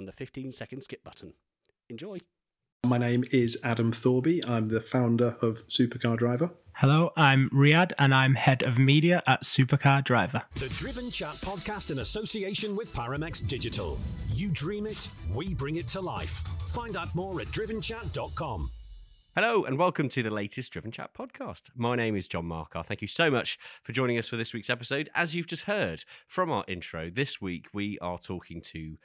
on the 15 second skip button. Enjoy. My name is Adam Thorby. I'm the founder of Supercar Driver. Hello, I'm Riad and I'm head of media at Supercar Driver. The Driven Chat podcast in association with Paramex Digital. You dream it, we bring it to life. Find out more at drivenchat.com. Hello and welcome to the latest Driven Chat podcast. My name is John Marcar. Thank you so much for joining us for this week's episode. As you've just heard from our intro, this week we are talking to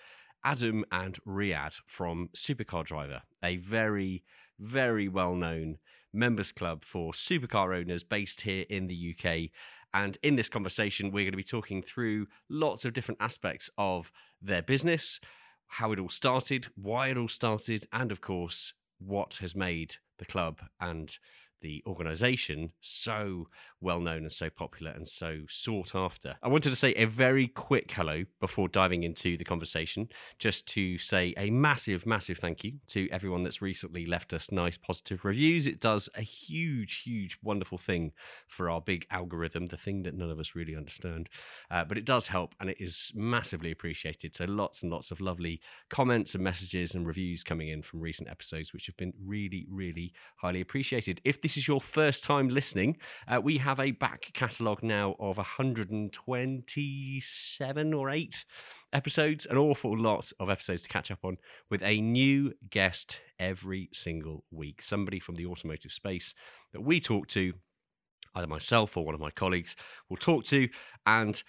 Adam and Riad from Supercar Driver, a very, very well known members club for supercar owners based here in the UK. And in this conversation, we're going to be talking through lots of different aspects of their business, how it all started, why it all started, and of course, what has made the club and the organization so well known and so popular and so sought after. I wanted to say a very quick hello before diving into the conversation, just to say a massive, massive thank you to everyone that's recently left us nice positive reviews. It does a huge, huge, wonderful thing for our big algorithm, the thing that none of us really understand. Uh, but it does help and it is massively appreciated. So lots and lots of lovely comments and messages and reviews coming in from recent episodes, which have been really, really highly appreciated. If this is your first time listening, uh, we have a back catalogue now of 127 or 8 episodes, an awful lot of episodes to catch up on, with a new guest every single week. Somebody from the automotive space that we talk to, either myself or one of my colleagues will talk to, and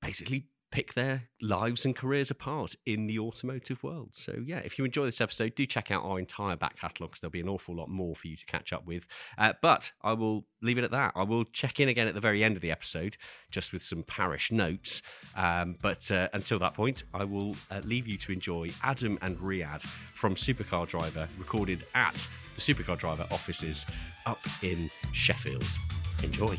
basically pick their lives and careers apart in the automotive world. So, yeah, if you enjoy this episode, do check out our entire back catalogue because there'll be an awful lot more for you to catch up with. Uh, but I will leave it at that. I will check in again at the very end of the episode just with some parish notes. Um, but uh, until that point, I will uh, leave you to enjoy Adam and Riad from Supercar Driver, recorded at the Supercar Driver offices up in Sheffield. Enjoy.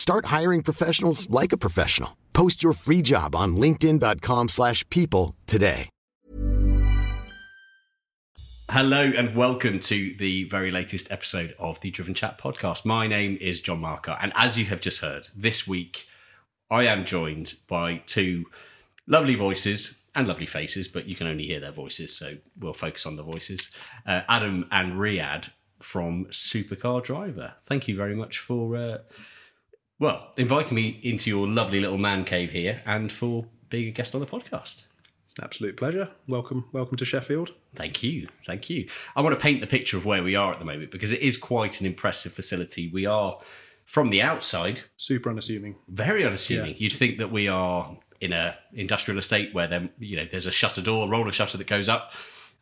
Start hiring professionals like a professional. Post your free job on linkedin.com/people slash people today. Hello and welcome to the very latest episode of the Driven Chat podcast. My name is John Marcar, and as you have just heard, this week I am joined by two lovely voices and lovely faces, but you can only hear their voices, so we'll focus on the voices. Uh, Adam and Riad from Supercar Driver. Thank you very much for, uh, well, inviting me into your lovely little man cave here and for being a guest on the podcast. It's an absolute pleasure. Welcome, welcome to Sheffield. Thank you. Thank you. I want to paint the picture of where we are at the moment because it is quite an impressive facility. We are, from the outside, Super unassuming. very unassuming. Yeah. You'd think that we are in a industrial estate where then you know there's a shutter door, a roller shutter that goes up,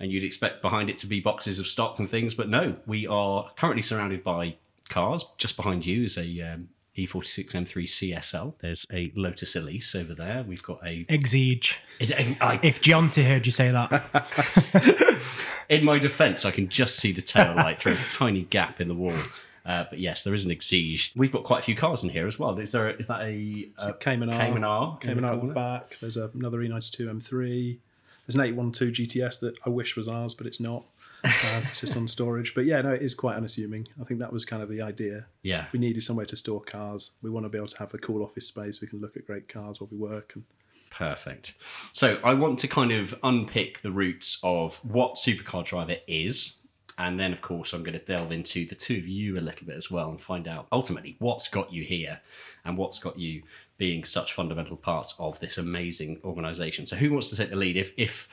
and you'd expect behind it to be boxes of stock and things, but no, we are currently surrounded by cars. Just behind you is a um, E46 M3 CSL. There's a Lotus Elise over there. We've got a. Exige. Is it? A, I, If Jonty heard you say that, in my defence, I can just see the tail light through a tiny gap in the wall. Uh, but yes, there is an Exige. We've got quite a few cars in here as well. Is there? Is that a, It's a a Cayman R. Cayman R? Cayman R at the back. There's a, another E E92 M3. There's an 812 GTS that I wish was ours, but it's not. Uh, just on storage. But yeah, no, it is quite unassuming. I think that was kind of the idea. Yeah. We needed somewhere to store cars. We want to be able to have a cool office space. We can look at great cars while we work. And Perfect. So I want to kind of unpick the roots of what Supercar Driver is. And then, of course, I'm going to delve into the two of you a little bit as well and find out ultimately what's got you here and what's got you being such fundamental parts of this amazing organisation. So, who wants to take the lead? If, if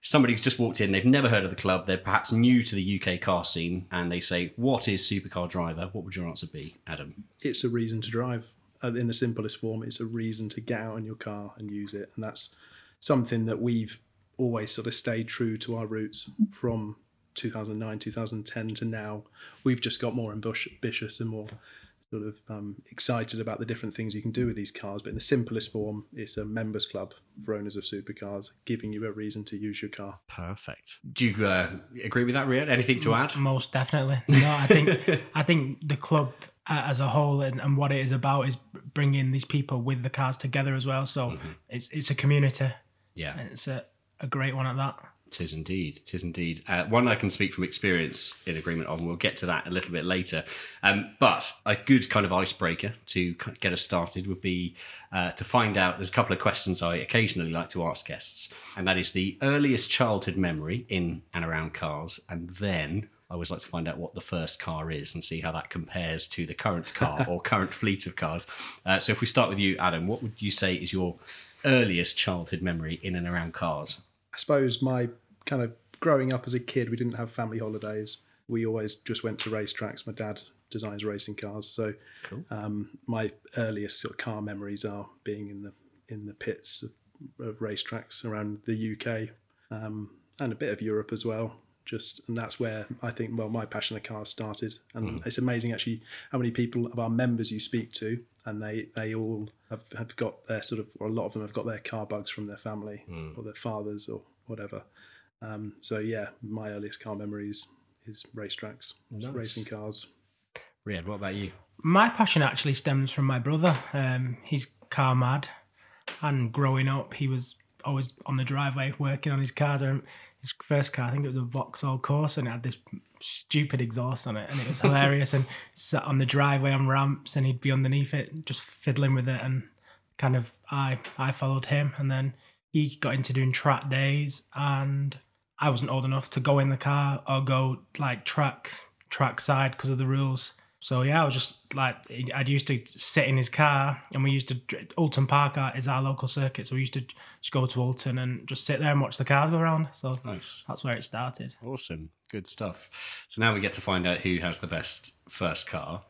somebody's just walked in, they've never heard of the club, they're perhaps new to the UK car scene, and they say, What is Supercar Driver? What would your answer be, Adam? it's a reason to drive. Uh, In the simplest form, it's a reason to get out in your car and use it. And that's something that we've always sort of stayed true to our roots from 2009, 2010 to now. We've just got more ambitious and more sort of um, excited about the different things you can do with these cars. But in the simplest form, it's a members club for owners of supercars, giving you a reason to use your car. Perfect. Do you uh, agree with that, Riad? Anything to add? most definitely. No, I think I think the club uh, as a whole and, and what it is about is bringing these people with the cars together as well. So it's it's a community, Yeah. and it's a, a great one at that. Tis indeed, tis indeed. Uh, one I can speak from experience in agreement on. We'll get to that a little bit later. Um, but a good kind of icebreaker to get us started would be uh, to find out. There's a couple of questions I occasionally like to ask guests, and that is the earliest childhood memory in and around cars, and then. I always like to find out what the first car is and see how that compares to the current car or current fleet of cars. Uh, so, if we start with you, Adam, what would you say is your earliest childhood memory in and around cars? I suppose my kind of growing up as a kid, we didn't have family holidays. We always just went to racetracks. My dad designs racing cars, so um, my earliest sort of car memories are being in the in the pits of, of racetracks around the UK um, and a bit of Europe as well. Just and that's where I think well my passion of cars started, and it's amazing actually how many people of our members you speak to, and they they all have, have got their sort of or a lot of them have got their car bugs from their family or their fathers or whatever. Um, so yeah, my earliest car memories is racetracks, racing cars. Riad, what about you? My passion actually stems from my brother. Um, he's car mad, and growing up, he was always on the driveway working on his cars. And his first car, I think it was a Vauxhall Corsa, and it had this stupid exhaust on it, and it was hilarious. and sat on the driveway on ramps, and he'd be underneath it, just fiddling with it, and kind of I I followed him, and then he got into doing track days, and I wasn't old enough to go in the car or go like track track side because of the rules. So yeah, I was just like I'd used to sit in his car, and we used to Oulton Park is our local circuit, so we used to just go to Oulton and just sit there and watch the cars go around. So Nice. that's where it started. Awesome. Good stuff. So now we get to find out who has the best first car.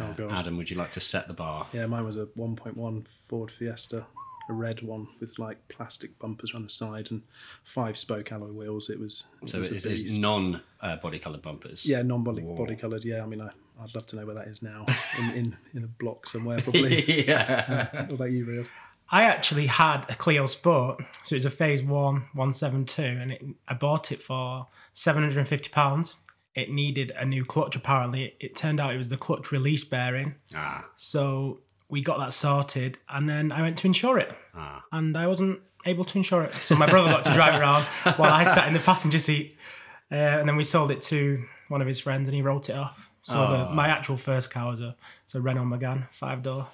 Oh Uh, god, Adam, would you like to set the bar? yeah, mine was a 1.1 Ford Fiesta, a red one with like plastic bumpers on the side and five spoke alloy wheels. It was, it So was a it's, it's beast. non uh, body coloured bumpers. Yeah, non-body body coloured. Yeah, I mean, I, I'd love to know where that is now. In in, in a block somewhere, probably. yeah. what about you, Riad? I actually had a Clio Sport, so it was a Phase One 172, and it, I bought it for 750 pounds. It needed a new clutch. Apparently, it, it turned out it was the clutch release bearing. ah, So we got that sorted, and then I went to insure it, ah. and I wasn't able to insure it. So my brother got to drive it around while I sat in the passenger seat, uh, and then we sold it to one of his friends, and he wrote it off. So the, my actual first car was a, was a Renault Megane five door.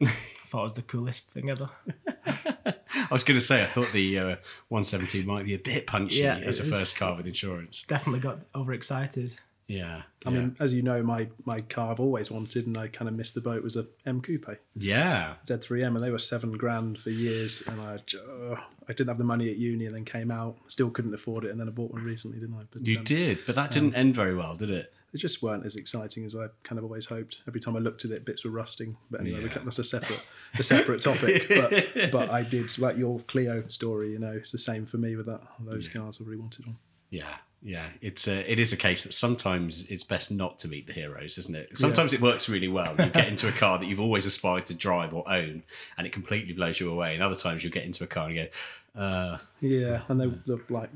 I thought it was the coolest thing ever. I was going to say, I thought the uh, 117 might be a bit punchy Yeah, as a first car with insurance. Definitely got overexcited. Yeah. I mean, as you know, my my car I've always wanted, and I kind of missed the boat was a M Coupe yeah. Z3M, and they were seven grand for years, and I uh, I didn't have the money at uni, and then came out, still couldn't afford it, and then I bought one recently, didn't I? But You um, did, but that didn't end very well, did it? They just weren't as exciting as I kind of always hoped. Every time I looked at it, bits were rusting. But anyway, we Yeah. kept, that's a separate a separate topic. But but I did like your Clio story. You know, it's the same for me with that those cars. I really wanted one. Yeah, yeah. It's a, it is a case that sometimes it's best not to meet the heroes, isn't it? Sometimes it works really well. You get into a car that you've always aspired to drive or own, and it completely blows you away. And other times you get into a car and you go, uh, Yeah, and they, they're like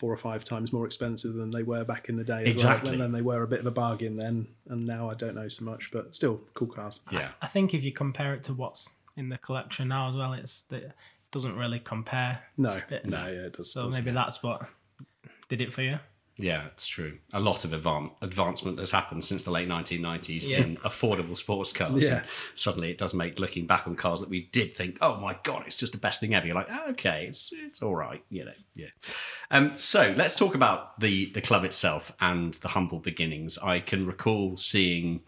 four or five times more expensive than they were back in the day. Exactly. Well. And then they were a bit of a bargain then, and now I don't know so much, but still cool cars. yeah, I think if you compare it to what's in the collection now as well, it's that it doesn't really compare. No, bit- no, yeah, it does. So does. maybe that's what did it for you. Yeah, it's true. A lot of advan- advancement has happened since the late 1990s Yeah. in affordable sports cars. Yeah. And suddenly it does make looking back on cars that we did think, oh my God, it's just the best thing ever. You're like, oh, okay, it's it's all right, you know, yeah. Um, so let's talk about the, the club itself and the humble beginnings. I can recall seeing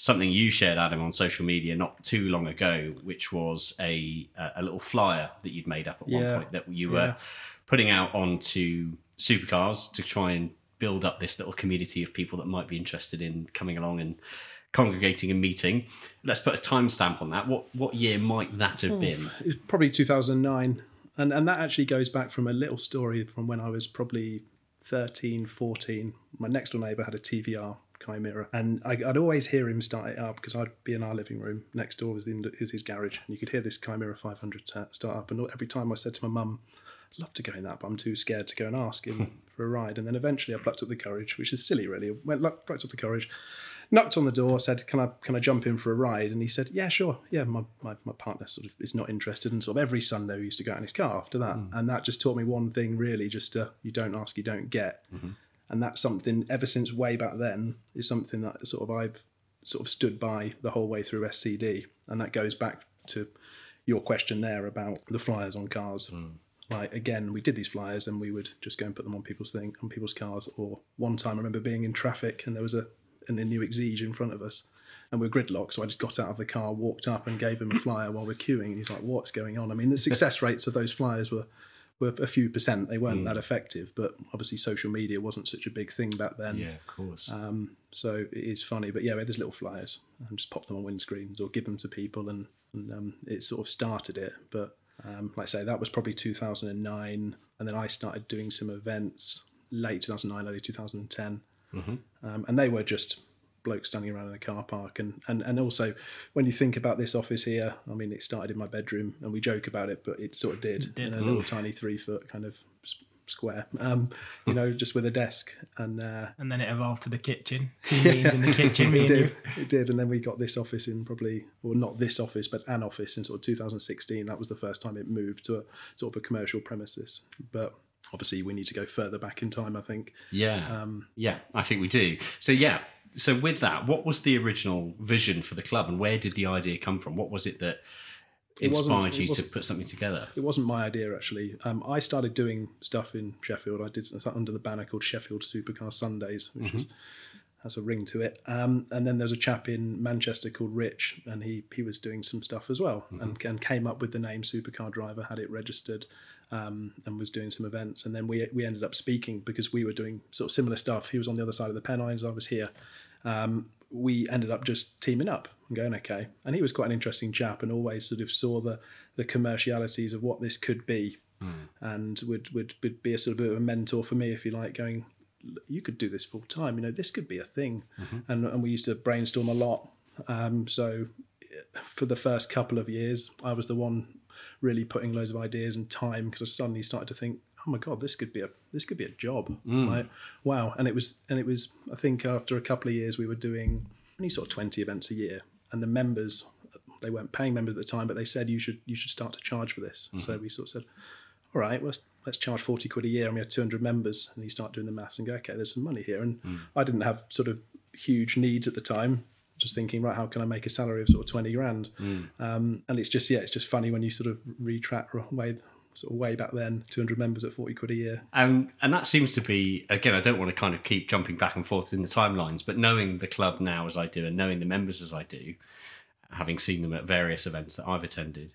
something you shared, Adam, on social media not too long ago, which was a a little flyer that you'd made up at one point that you Yeah. were putting out onto supercars to try and build up this little community of people that might be interested in coming along and congregating and meeting. Let's put a timestamp on that. What what year might that have hmm. been? It probably 2009 and and that actually goes back from a little story from when i was probably 13 14 my next door neighbor had a tvr chimera and I, i'd always hear him start it up because i'd be in our living room next door was, the, was his garage and you could hear this chimera 500 sta- start up and every time i said to my mum i'd love to go in that but i'm too scared to go and ask him hmm. for a ride. And then eventually i plucked up the courage which is silly really. I went plucked up the courage knocked on the door, said, "Can I can I jump in for a ride?" And he said, "Yeah, sure. Yeah, my, my, my partner sort of is not interested." And sort of every Sunday we used to go out in his car after that, hmm. and that just taught me one thing really: just uh, you don't ask, you don't get, mm-hmm. and that's something ever since way back then is something that sort of I've sort of stood by the whole way through SCD, and that goes back to your question there about the flyers on cars. Hmm. Like again, we did these flyers and we would just go and put them on people's thing on people's cars. Or one time, I remember being in traffic and there was a an, a new Exige in front of us, and we're gridlocked. So I just got out of the car, walked up, and gave him a flyer while we're queuing. And he's like, "What's going on?" I mean, the success rates of those flyers were were a few percent. They weren't that effective, but obviously social media wasn't such a big thing back then. Yeah, of course. Um, so it is funny, but yeah, we had these little flyers and just pop them on windscreens or give them to people, and, and um, it sort of started it. But um, like I say, that was probably 2009, and then I started doing some events late 2009, early 2010, um, and they were just blokes standing around in a car park, and, and and also when you think about this office here, I mean, it started in my bedroom, and we joke about it, but it sort of did, did. in a little tiny three foot kind of s- square, um, you know, just with a desk, and. Uh, And then it evolved to the kitchen. Two meetings in the kitchen. it and you. did. It did. And then we got this office in probably, or not this office, but an office in sort of 2016. That was the first time it moved to a sort of a commercial premises. But obviously, we need to go further back in time, I think. Yeah. yeah, I think we do. So, yeah. So, with that, what was the original vision for the club and where did the idea come from? What was it that It wasn't- inspired you to put something together? It wasn't my idea, actually. Um, I started doing stuff in Sheffield. I did something under the banner called Sheffield Supercar Sundays, which is, has a ring to it. Um, and then there's a chap in Manchester called Rich, and he, he was doing some stuff as well and, and came up with the name Supercar Driver, had it registered, um, and was doing some events. And then we, we ended up speaking because we were doing sort of similar stuff. He was on the other side of the Pennines, I was here. Um, we ended up just teaming up and going okay. And he was quite an interesting chap and always sort of saw the the commercialities of what this could be, hmm. and would, would would be a sort of a mentor for me, if you like, going. You could do this full time. You know, this could be a thing, mm-hmm. and and we used to brainstorm a lot. Um, so, for the first couple of years, I was the one really putting loads of ideas and time because I suddenly started to think, oh my god, this could be a this could be a job. Hmm. Like, wow, and it was and it was. I think after a couple of years, we were doing only sort of twenty events a year, and the members they weren't paying members at the time, but they said you should you should start to charge for this. So mm-hmm. we sort of said, all right, let's let's charge forty quid a year, and we had two hundred members, and you start doing the maths and go, okay, there's some money here. And mm. I didn't have sort of huge needs at the time. Just thinking, right, how can I make a salary of sort of twenty grand? Mm. Um, and it's just yeah, it's just funny when you sort of retract way sort of way back then, two hundred members at forty quid a year. And and that seems to be again. I don't want to kind of keep jumping back and forth in the timelines, but knowing the club now as I do, and knowing the members as I do, having seen them at various events that I've attended,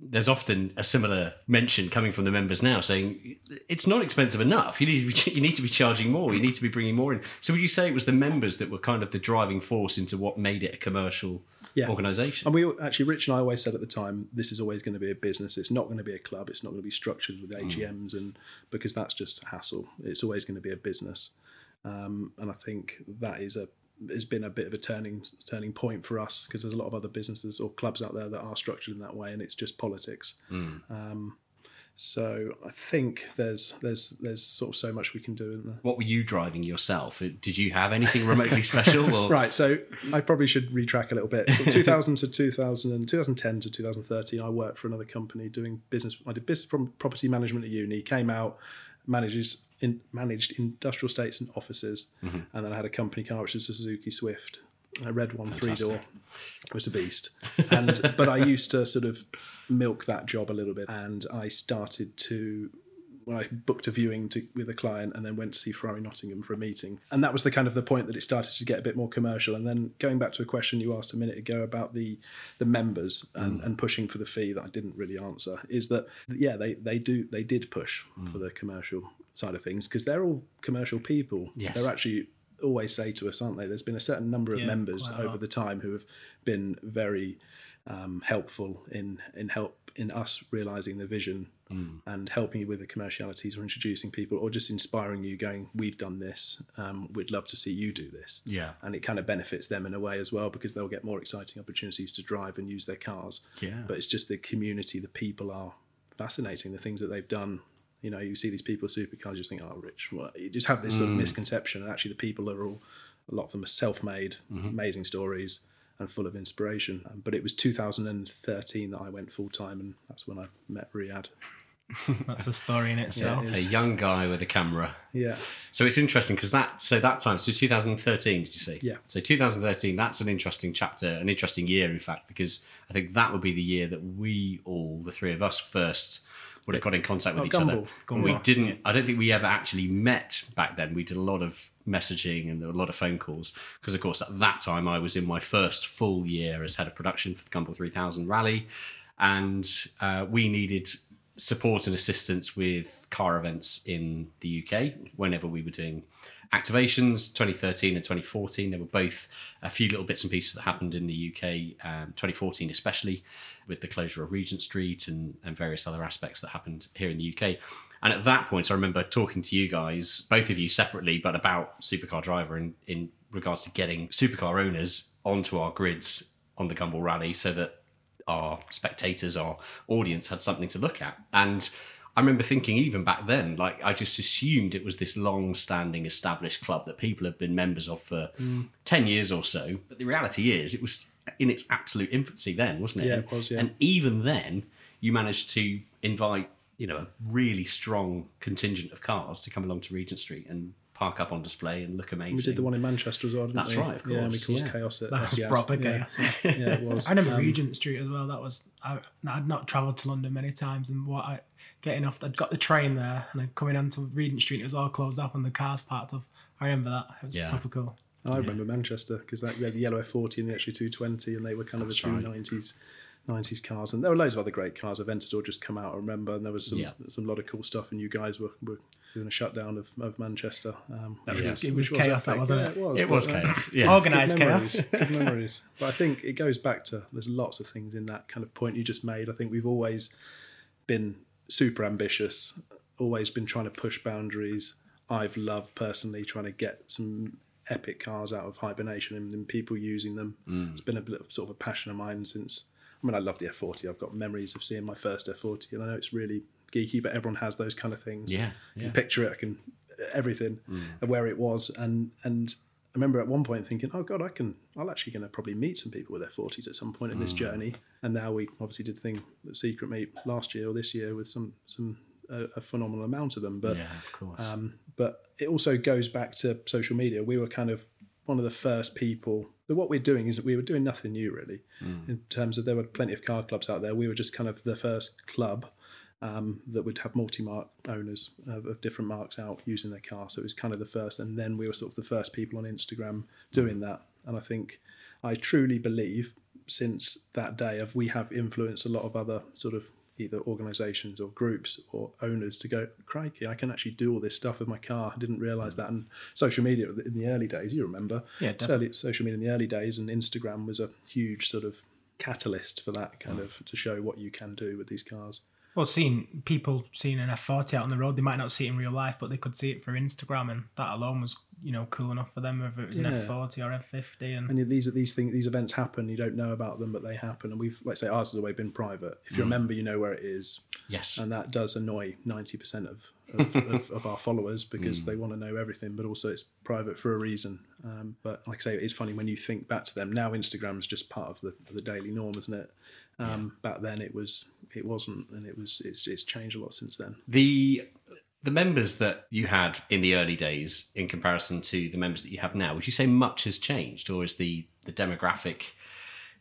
there's often a similar mention coming from the members now saying it's not expensive enough. You need to be, you need to be charging more. You need to be bringing more in. So would you say it was the members that were kind of the driving force into what made it a commercial Yeah. organisation? And we actually, Rich and I always said at the time, this is always going to be a business. It's not going to be a club. It's not going to be structured with AGMs, and because that's just a hassle. It's always going to be a business. Um, and I think that is a has been a bit of a turning turning point for us because there's a lot of other businesses or clubs out there that are structured in that way, and it's just politics. Um, so I think there's there's there's sort of so much we can do in there. what were you driving yourself? Uh, did you have anything remotely special? Or? Right, so I probably should retrack a little bit. So 2000 to 2000 and 2010 to 2013, I worked for another company doing business. I did business from property management at uni. Came out, manages in, managed industrial estates and offices, mm-hmm. and then I had a company car which was a Suzuki Swift, a red one, three door. It was a beast. And but I used to sort of milk that job a little bit, and I started to when I booked a viewing to, with a client and then went to see Ferrari Nottingham for a meeting. And that was the kind of the point that it started to get a bit more commercial. And then going back to a question you asked a minute ago about the the members and, mm. and pushing for the fee that I didn't really answer is that yeah they they do they did push mm. for the commercial side of things because they're all commercial people. Yes. They're actually always say to us, aren't they? There's been a certain number of Yeah, members over the time who have been very um, helpful in in help in us realizing the vision and helping you with the commercialities or introducing people or just inspiring you going we've done this um, we'd love to see you do this Yeah. and it kind of benefits them in a way as well because they'll get more exciting opportunities to drive and use their cars Yeah. but it's just the community the people are fascinating the things that they've done you know you see these people with supercars you just think oh rich well, you just have this sort of misconception and actually the people are all a lot of them are self-made amazing stories and full of inspiration Um, but it was 2013 that i went full-time and that's when i met riad That's a story in itself. it A young guy with a camera. yeah So it's interesting because that so that time so 2013 did you say? Yeah. So 2013 that's an interesting chapter, an interesting year in fact because I think that would be the year that we all the three of us first would have got in contact with Oh, each other. Gumball. We didn't. I don't think we ever actually met back then. We did a lot of messaging and there were a lot of phone calls because of course at that time I was in my first full year as head of production for the Gumball 3000 Rally, and uh, we needed support and assistance with car events in the UK whenever we were doing activations 2013 and 2014 there were both a few little bits and pieces that happened in the UK um, 2014 especially with the closure of Regent Street and, and various other aspects that happened here in the UK and at that point I remember talking to you guys both of you separately but about supercar driver in, in regards to getting supercar owners onto our grids on the Gumball Rally so that our spectators, our audience had something to look at. And I remember thinking, even back then, like I just assumed it was this long standing established club that people have been members of for 10 years or so. But the reality is, it was in its absolute infancy then, wasn't it? Yeah, And- it was, yeah. And even then, you managed to invite, you know, a really strong contingent of cars to come along to Regent Street and park up on display and look amazing. we did the one in manchester as well didn't That's we? right, of course. yeah and we course, caused yeah. chaos at That was Etihad. proper chaos. Yeah. yeah it was I remember Um, Regent Street as well. That was I, I'd not travelled to London many times, and what I getting off, I'd got the train there, and then coming onto Regent Street, it was all closed off, and the cars parked off. I remember that. It was Yeah. proper cool. I remember Manchester because we had the yellow F40 and the XJ220, and they were kind of the two 90s 90s cars. And there were loads of other great cars. Aventador just come out, I remember, and there was some Yeah. some lot of cool stuff. And you guys were, were doing a shutdown of, of Manchester. Um, was- which it was which chaos, that wasn't Yeah, it? it was. It was uh, chaos. Yeah. Organised good memories, chaos. good memories. But I think it goes back to there's lots of things in that kind of point you just made. I think we've always been super ambitious, always been trying to push boundaries. I've loved personally trying to get some epic cars out of hibernation and, people using them. Mm. It's been a bit of sort of a passion of mine since. I mean, I love the F40. I've got memories of seeing my first F40, and I know it's really geeky, but everyone has those kind of things. Yeah, I can picture it. I can everything mm. and where it was, and and I remember at one point thinking, oh god, I can. I'm actually going to probably meet some people with their 40s at some point in this journey. And now we obviously did the thing at Secret Meet last year or this year with some some a, a phenomenal amount of them. But Yeah, of course. um, but it also goes back to social media. We were kind of one of the first people. But what we're doing is that we were doing nothing new really, in terms of there were plenty of car clubs out there. We were just kind of the first club um, that would have multi-marque owners of, of different marques out using their car. So it was kind of the first, and then we were sort of the first people on Instagram doing that. And I think I truly believe since that day, of we have influenced a lot of other sort of either organisations or groups or owners to go, crikey, I can actually do all this stuff with my car. I didn't realise that. And social media in the early days, you remember, Yeah, certainly social media in the early days, and Instagram was a huge sort of catalyst for that kind of to show what you can do with these cars. Well, seeing people seeing an F40 out on the road, they might not see it in real life, but they could see it through Instagram, and that alone was, you know, cool enough for them, whether it was Yeah. an F40 or F50. And And these these things these events happen. You don't know about them, but they happen. And we've let's say ours has always been private. If you're a member, you know where it is. Yes. and that does annoy 90% of, of, of, of our followers because Mm. they want to know everything but also it's private for a reason um, but like i say it's funny when you think back to them now Instagram is just part of the, the daily norm isn't it um, back then it was it wasn't and it was it's, it's changed a lot since then. The the members that you had in the early days in comparison to the members that you have now would you say much has changed or is the the demographic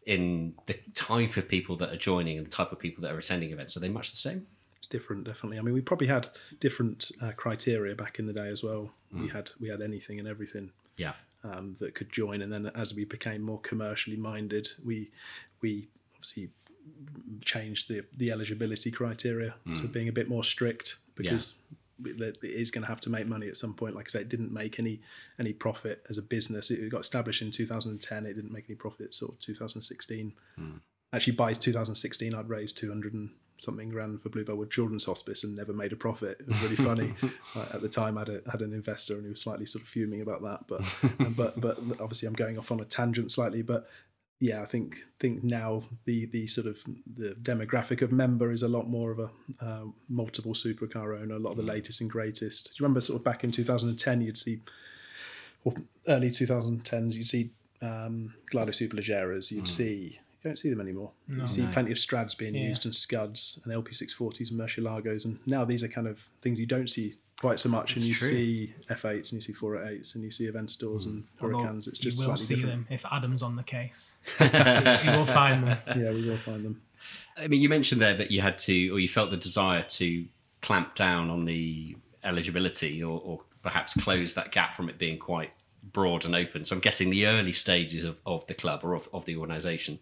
in the type of people that are joining and the type of people that are attending events are they much the same? It's different definitely. I mean we probably had different uh, criteria back in the day as well. Mm. we had we had anything and everything yeah. um, that could join. And then as we became more commercially minded, we we obviously changed the the eligibility criteria to being a bit more strict because. It it is going to have to make money at some point. Like I say, it didn't make any any profit as a business. It got established in 2010. It didn't make any profit sort of 2016. Actually, by 2016, I'd raised 200 and something grand for Bluebell Wood Children's Hospice and never made a profit. It was really funny. uh, at the time, I had, a, had an investor and he was slightly sort of fuming about that. But but but obviously, I'm going off on a tangent slightly. But yeah, I think think now the the sort of the demographic of member is a lot more of a uh, multiple supercar owner, a lot of the latest and greatest. Do you remember sort of back in 2010, you'd see or early 2010s, you'd see um, Gallardo Superleggeras, you'd see. You don't see them anymore. You see plenty of Strads being Yeah. used and Scuds and LP640s and Murcielagos, and now these are kind of things you don't see quite so much. and you true. see F8s and you see 488s and you see Aventadors and mm. although Huracans. It's just you will see different. them if Adam's on the case. you, you will find them. Yeah, we will find them. I mean, you mentioned there that you had to, or you felt the desire to clamp down on the eligibility or, or perhaps close that gap from it being quite broad and open. So I'm guessing the early stages of, of the club or of, of the organisation,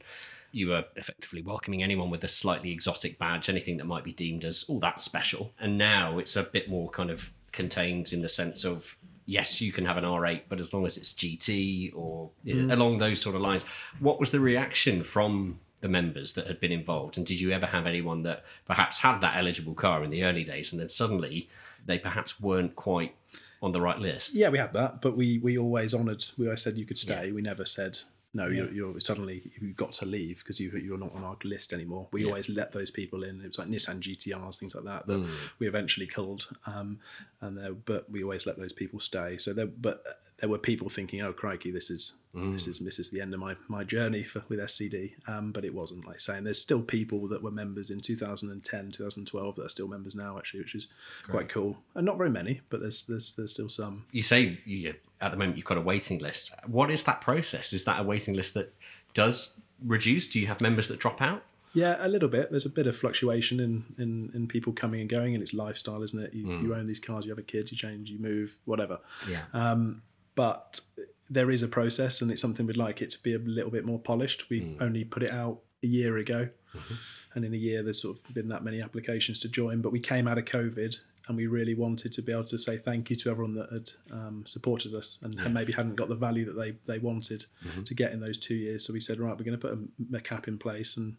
you were effectively welcoming anyone with a slightly exotic badge, anything that might be deemed as, oh, that's special. And now it's a bit more kind of contained in the sense of, yes, you can have an R8, but as long as it's GT or mm. along those sort of lines. What was the reaction from the members that had been involved? And did you ever have anyone that perhaps had that eligible car in the early days and then suddenly they perhaps weren't quite on the right list? Yeah, we had that, but we we always honoured. We always said you could stay. We never said no. You're, you're suddenly you've got to leave because you you're not on our list anymore. We always let those people in. It was like Nissan GTRs, things like that that we eventually killed. Um, and there, but we always let those people stay. So there, but there were people thinking, oh crikey, this is this is this is the end of my my journey for, with SCD. Um, but it wasn't like saying there's still people that were members in 2010, 2012 that are still members now actually, which is quite cool. And not very many, but there's there's there's still some. You say you, at the moment you've got a waiting list. What is that process? Is that a waiting list that does reduce? Do you have members that drop out? Yeah, a little bit. There's a bit of fluctuation in, in, in people coming and going, and it's lifestyle, isn't it? You, mm. you own these cars, you have a kid, you change, you move, whatever. Yeah. Um, but there is a process, and it's something we'd like it to be a little bit more polished. We mm. only put it out a year ago, mm-hmm. and in a year there's sort of been that many applications to join. But we came out of COVID, and we really wanted to be able to say thank you to everyone that had um, supported us and had maybe hadn't got the value that they they wanted to get in those two years. So we said, right, we're going to put a, a cap in place and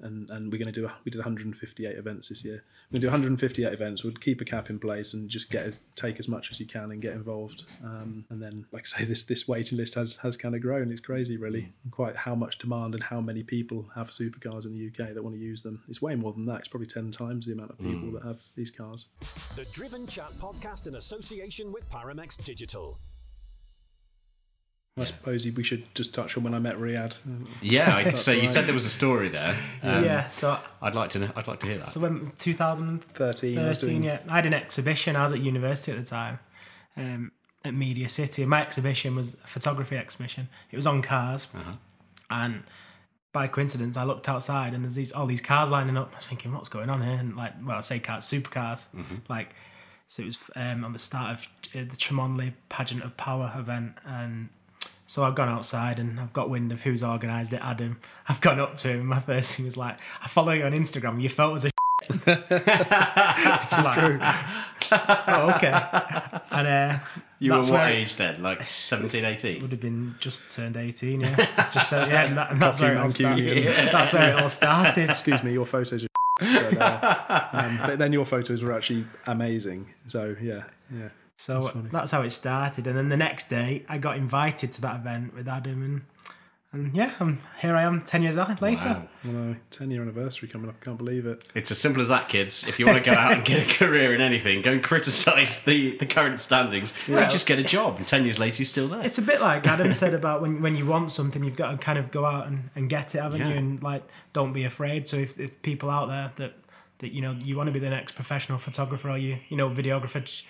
and and we're going to do we did 158 events this year. We're going to do 158 events. We'll keep a cap in place and just get take as much as you can and get involved. Um, and then, like I say, this this waiting list has has kind of grown. It's crazy, really, quite how much demand and how many people have supercars in the UK that want to use them. It's way more than that. It's probably 10 times the amount of people that have these cars. The Driven Chat podcast in association with Paramex Digital. I suppose we should just touch on when I met Riad. Yeah, I, so you said there was a story there. Um, yeah, so I'd like to. Know, I'd like to hear that. so when it was 2013, 13. I yeah, I had an exhibition. I was at university at the time, um, at Media City. My exhibition was a photography exhibition. It was on cars, and by coincidence, I looked outside and there's these all these cars lining up. I was thinking, what's going on here? And like, well, I say cars, supercars, like. So it was um, on the start of uh, the Cholmondeley Pageant of Power event, and So I've gone outside and I've got wind of who's organised it, Adam. I've gone up to him. My first thing was like, I follow you on Instagram. Your photos are it's true. oh, okay. And uh, You were that's what age then? Like 17, 18? Would have been just turned 18, yeah. It's just so, yeah, and, that, and that's, where it all Mancunian. started. that's where it all started. Excuse me, your photos are but, uh, um, but then your photos were actually amazing. So yeah, yeah. So that's, how it started. And then the next day, I got invited to that event with Adam, and and yeah, I'm, here I am, ten years on- later. Wow. I 10 year anniversary coming up. Can't believe it. It's as simple as that, kids. If you want to go out and get a career in anything, go and criticise the, the current standings. You just get a job, and 10 years later, you're still there. It's a bit like Adam said about when, when you want something, you've got to kind of go out and, and get it, haven't Yeah. you? And like, don't be afraid. So if, if people out there that that you know you want to be the next professional photographer or you you know videographer, just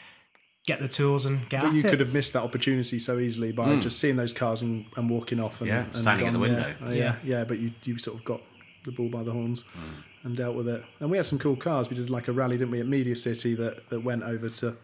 get the tools and get But at you it. could have missed that opportunity so easily by just seeing those cars and, and walking off and, Hmm. Yeah, and standing at the window. Yeah, uh, Yeah. yeah, yeah. But you you sort of got the ball by the horns Hmm. and dealt with it. And we had some cool cars. We did like a rally, didn't we, at Media City that, that went over to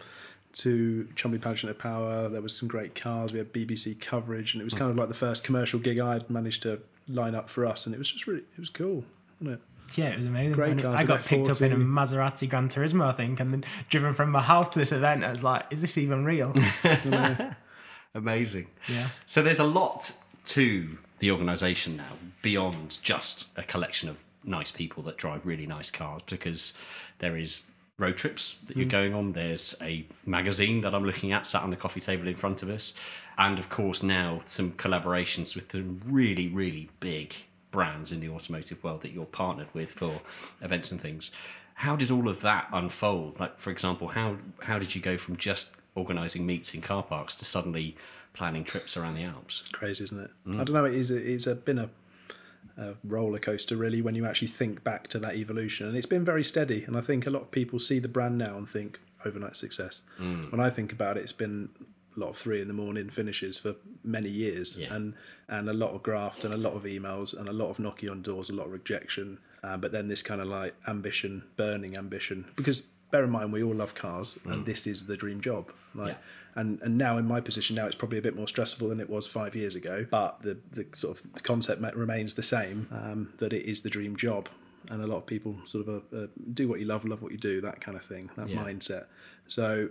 to Cholmondeley Pageant of Power. There was some great cars. We had BBC coverage, and it was kind of like the first commercial gig I'd managed to line up for us. And it was just really it was cool, wasn't it? Yeah, it was amazing. Great cars, I got got picked up in a Maserati Gran Turismo, I think, and then driven from my house to this event. I was like, is this even real? Amazing. Yeah. So there's a lot to the organisation now beyond just a collection of nice people that drive really nice cars because there is road trips that you're going on. There's a magazine that I'm looking at sat on the coffee table in front of us. And of course, now some collaborations with the really, really big brands in the automotive world that you're partnered with for events and things. How did all of that unfold? Like, for example, how how did you go from just organising meets in car parks to suddenly planning trips around the Alps? It's crazy, isn't it? Mm. I don't know. It is. It's a, been a, a roller coaster, really, when you actually think back to that evolution, and it's been very steady. And I think a lot of people see the brand now and think overnight success. Mm. When I think about it, it's been a lot of three in the morning finishes for many years, Yeah. and and a lot of graft and a lot of emails and a lot of knocking on doors, a lot of rejection. Uh, but then this kind of like ambition, burning ambition, because bear in mind we all love cars, and this is the dream job. Like, Mm. Yeah. and and now in my position now it's probably a bit more stressful than it was five years ago but the the sort of concept remains the same um, that it is the dream job and a lot of people sort of uh, uh, do what you love love what you do that kind of thing that Yeah. mindset so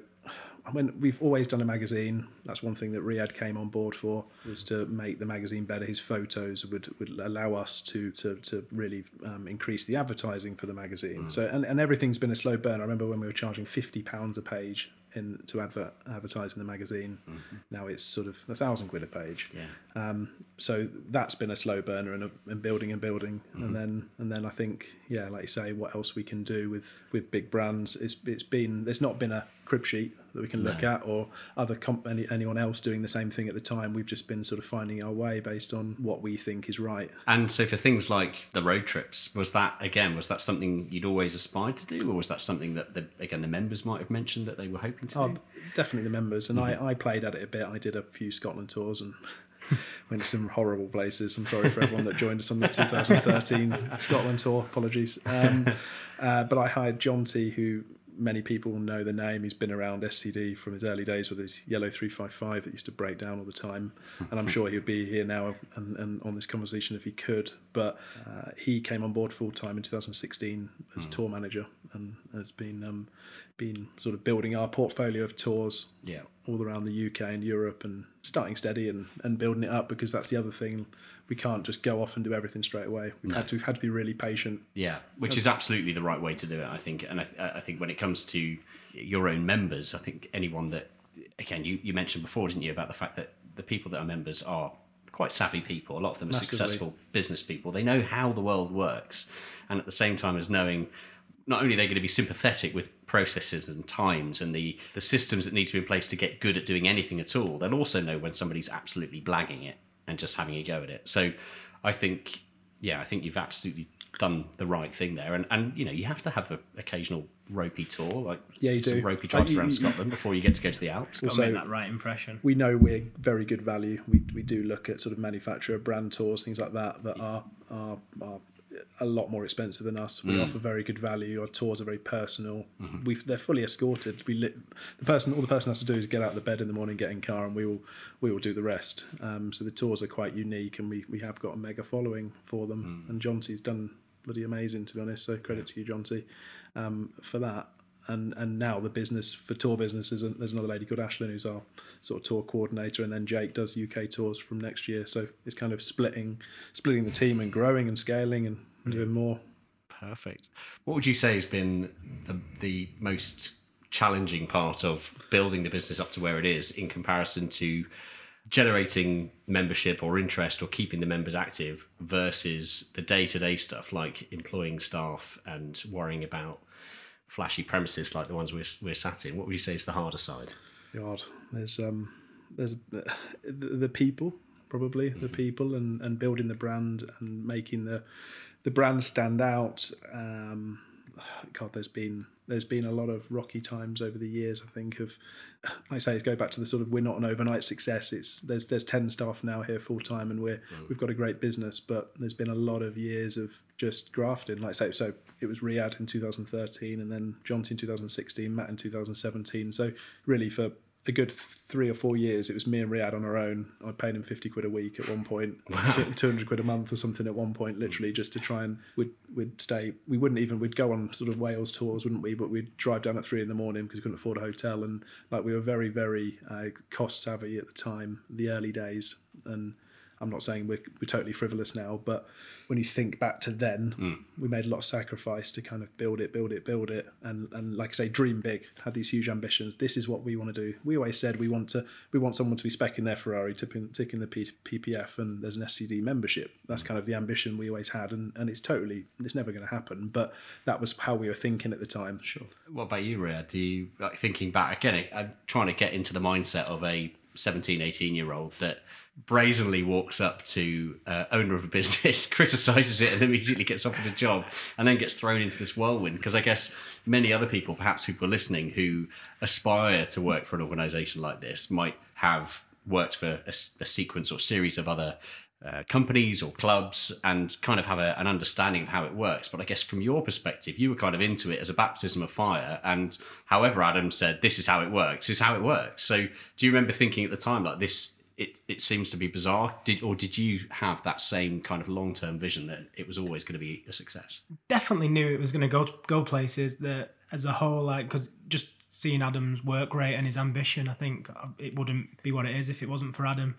when we've always done a magazine. That's one thing that Riad came on board for was to make the magazine better. His photos would would allow us to to, to really um, increase the advertising for the magazine. So and, and everything's been a slow burn I remember when we were charging 50 pounds a page in to advert advertise in the magazine. Now it's sort of a thousand quid a page. Yeah. um, so that's been a slow burner and, and building and building. And then and then I think yeah like you say what else we can do with with big brands? It's it's been there's not been a crib sheet that we can look No. at or other comp- any, anyone else doing the same thing at the time we've just been sort of finding our way based on what we think is right And so for things like the road trips, was that again was that something you'd always aspired to do, or was that something that the, again the members might have mentioned that they were hoping to Oh, do? definitely the members, and I, I played at it a bit. I did a few Scotland tours and went to some horrible places. I'm sorry for everyone that joined us on the 2013 Scotland tour. Apologies. Um, uh, but I hired Jonty, who many people know the name. He's been around SCD from his early days with his yellow 355 that used to break down all the time. And I'm sure he'd be here now and, and on this conversation if he could. But uh, he came on board full time in 2016 as tour manager and has been um, been sort of building our portfolio of tours Yeah. all around the UK and Europe and starting steady and, and building it up because that's the other thing. We can't just go off and do everything straight away. We've had to we've had to be really patient. Yeah, which is absolutely the right way to do it, I think. And I, I think when it comes to your own members, I think anyone that, again, you, you mentioned before, didn't you, about the fact that the people that are members are quite savvy people. A lot of them are Massively. successful business people. They know how the world works. And at the same time as knowing not only they're they going to be sympathetic with processes and times and the, the systems that need to be in place to get good at doing anything at all, they'll also know when somebody's absolutely blagging it and just having a go at it. So I think, yeah, I think you've absolutely done the right thing there. And, and you know, you have to have an occasional ropey tour, like Yeah, you some do. ropey Uh, drives you- around you- Scotland before you get to go to the Alps. Got to Also- make that right impression. We know we're very good value. We, we do look at sort of manufacturer brand tours, things like that, that are, are, are a lot more expensive than us. We offer very good value. Our tours are very personal. We they're fully escorted. We li- the person all the person has to do is get out of the bed in the morning, get in car, and we will we will do the rest. Um, so the tours are quite unique, and we we have got a mega following for them. And Jonty's done bloody amazing to be honest. So credit to you, Jonty, um, for that. And and now the business for tour businesses, and there's another lady called Ashlyn who's our sort of tour coordinator, and then Jake does UK tours from next year. So it's kind of splitting splitting the team and growing and scaling and doing mm. more. Perfect. What would you say has been the, the most challenging part of building the business up to where it is in comparison to generating membership or interest or keeping the members active versus the day to day stuff like employing staff and worrying about flashy premises like the ones we're, we're sat in? What would you say is the harder side? God, there's um, there's the, the people probably the people and, and building the brand and making the the brand stand out. Um, God, there's been there's been a lot of rocky times over the years. I think of, like I say, go back to the sort of we're not an overnight success. It's there's there's ten staff now here full time, and we're mm. we've got a great business. But there's been a lot of years of just grafting. Like I say, so it was Riad in 2013, and then Johnson in 2016, Matt in 2017. So really for a good three or four years, it was me and Riad on our own. I paid him 50 quid a week at one point, 200 quid a month or something at one point, literally just to try and we'd, we'd stay. We wouldn't even, we'd go on sort of Wales tours, wouldn't we? But we'd drive down at three in the morning because we couldn't afford a hotel. And like we were very, very uh, cost savvy at the time, the early days. And I'm not saying we're, we're totally frivolous now, but when you think back to then, hmm. we made a lot of sacrifice to kind of build it, build it, build it, and and like I say, dream big, had these huge ambitions. This is what we want to do. We always said we want to we want someone to be specking their Ferrari, tipping, ticking the P, PPF, and there's an SCD membership. That's kind of the ambition we always had, and and it's totally it's never going to happen. But that was how we were thinking at the time. Sure. What about you, Ria? Do you, like, thinking back, again, I'm trying to get into the mindset of a 17, 18 year old that brazenly walks up to uh, owner of a business, criticizes it, and immediately gets offered a job, and then gets thrown into this whirlwind. Because I guess many other people, perhaps people listening who aspire to work for an organization like this, might have worked for a sequence or series of other uh, companies or clubs and kind of have a, an understanding of how it works. But I guess from your perspective, you were kind of into it as a baptism of fire. And however Adam said, this is how it works, is how it works. So do you remember thinking at the time like this? It, it seems to be bizarre. Did or did you have that same kind of long term vision that it was always going to be a success? definitely knew it was going to go go places that as a whole like because just seeing adam's work rate and his ambition i think uh, it wouldn't be what it is if it wasn't for adam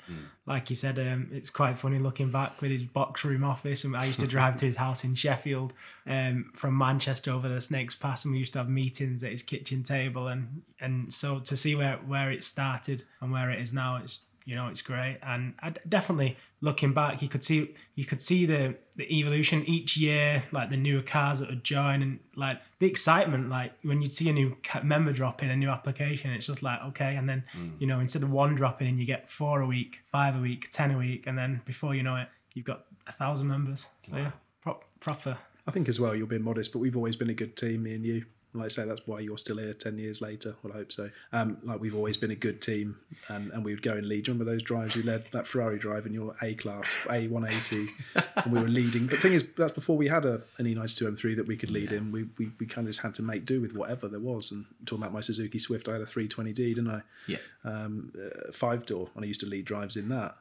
like you said um, it's quite funny looking back with his box room office and i used to drive to his house in sheffield um, from manchester over the snakes pass and we used to have meetings at his kitchen table and and so to see where where it started and where it is now it's you know it's great. And I d- definitely looking back you could see you could see the the evolution each year like the newer cars that would join and like the excitement like when you'd see a new member drop in a new application it's just like okay and then mm. you know instead of one dropping in you get four a week five a week ten a week and then before you know it you've got a thousand members. So yeah pro- proper. I think as well you're being modest, but we've always been a good team, me and you. And Like I say, that's why you're still here ten years later. Well, I hope so. Um, like we've always been a good team, and, and we would go and lead. Do you remember those drives? You led that Ferrari drive in your A class, A one eighty, and we were leading. But the thing is, that's before we had a an E ninety two M three that we could lead in. We, we we kind of just had to make do with whatever there was. And talking about my Suzuki Swift, I had a three twenty D, didn't I? Yeah. um, uh, five door, and I used to lead drives in that.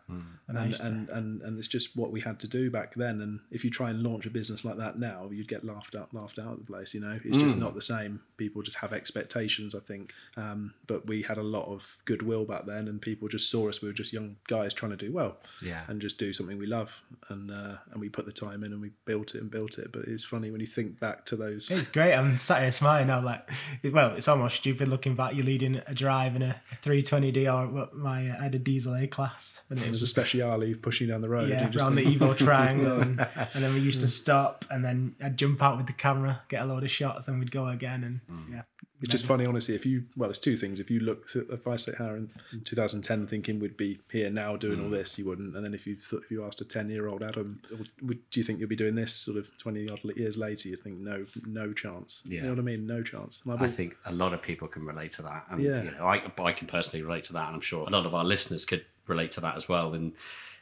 And, and, and and it's just what we had to do back then. And if you try and launch a business like that now, you'd get laughed out, laughed out of the place. You know, it's just not the same. People just have expectations, I think. Um, but we had a lot of goodwill back then, and people just saw us. We were just young guys trying to do well, Yeah. and just do something we love. And uh, and we put the time in, and we built it and built it. But it's funny when you think back to those. It's great. I'm sat here smiling now. Like, well, it's almost stupid looking back. You're leading a drive in a 320D or my uh, I had a diesel A class, and it was a speciale pushing down the road. yeah around the Evo triangle, and, and then we used to stop, and then I'd jump out with the camera, get a load of shots, and we'd go again, and mm. yeah. It's just funny, honestly. If you, well, it's two things. If you look, th- if I sit here in, in 2010 thinking we'd be here now doing all mm. this, you wouldn't. And then if you thought, if you asked a 10 year old Adam, would, do you think you'll be doing this sort of 20 odd years later? You'd think no, no chance. You know what I mean? No chance. I've I think a lot of people can relate to that, and Yeah. you know, I, I can personally relate to that, and I'm sure a lot of our listeners could relate to that as well. And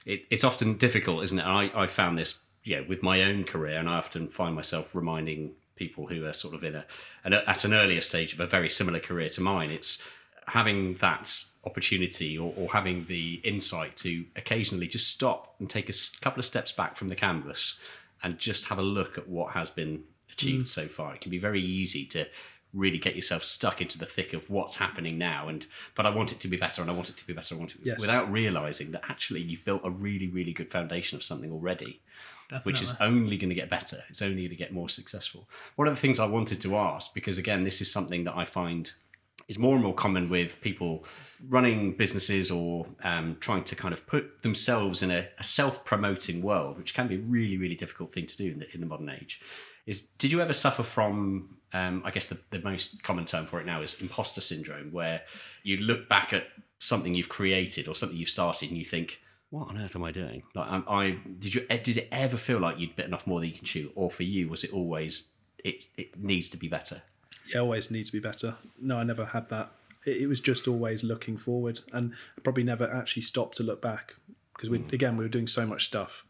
it, it's often difficult, isn't it? And I, I found this yeah, with my own career, and I often find myself reminding people who are sort of in a, an, at an earlier stage of a very similar career to mine. It's having that opportunity or, or having the insight to occasionally just stop and take a couple of steps back from the canvas and just have a look at what has been achieved mm. so far. It can be very easy to really get yourself stuck into the thick of what's happening now and but I want it to be better and I want it to be better I want it Yes. without realizing that actually you've built a really really good foundation of something already Definitely. which is only going to get better. It's only going to get more successful. One of the things I wanted to ask, because again, this is something that I find is more and more common with people running businesses or um, trying to kind of put themselves in a, a self-promoting world, which can be a really, really difficult thing to do in the, in the modern age. Is did you ever suffer from? Um, I guess the, the most common term for it now is imposter syndrome, where you look back at something you've created or something you've started and you think, what on earth am I doing? Like, I, I did you did it ever feel like you'd bitten off more than you can chew, or for you was it always it it needs to be better? yeah, always needs to be better. No, I never had that. It, it was just always looking forward, and I probably never actually stopped to look back because we mm. again we were doing so much stuff,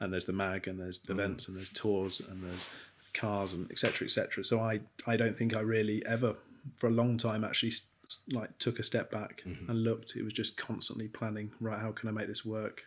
and there's the mag, and there's mm. events, and there's tours, and there's cars, and etc. etc. So I I don't think I really ever for a long time actually like took a step back and looked. It was just constantly planning. Right, how can I make this work?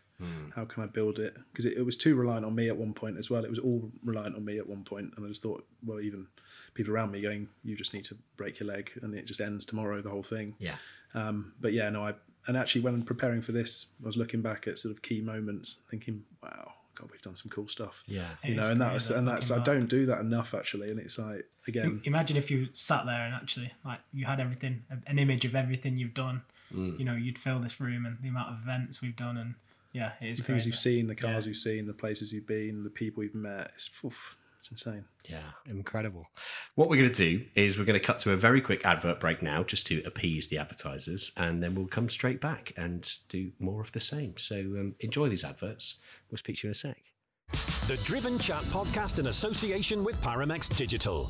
How can I build it? Because it, it was too reliant on me at one point as well. It was all reliant on me at one point, and I just thought, well, even people around me going, "You just need to break your leg," and it just ends tomorrow. The whole thing. Yeah. Um, but yeah, no, I and actually when preparing for this, I was looking back at sort of key moments, thinking, "Wow, God, we've done some cool stuff." Yeah. You know, and that great, was and that's I don't do that enough actually, and it's like again, Imagine if you sat there and actually like you had everything, an image of everything you've done. Mm. You know, you'd fill this room and the amount of events we've done, and yeah, it is the things you've seen, the cars Yeah. you've seen, the places you've been, the people you've met. It's oof, it's insane. Yeah, incredible. What we're going to do is we're going to cut to a very quick advert break now, just to appease the advertisers, and then we'll come straight back and do more of the same. So um, enjoy these adverts. We'll speak to you in a sec. The Driven Chat podcast in association with Paramex Digital.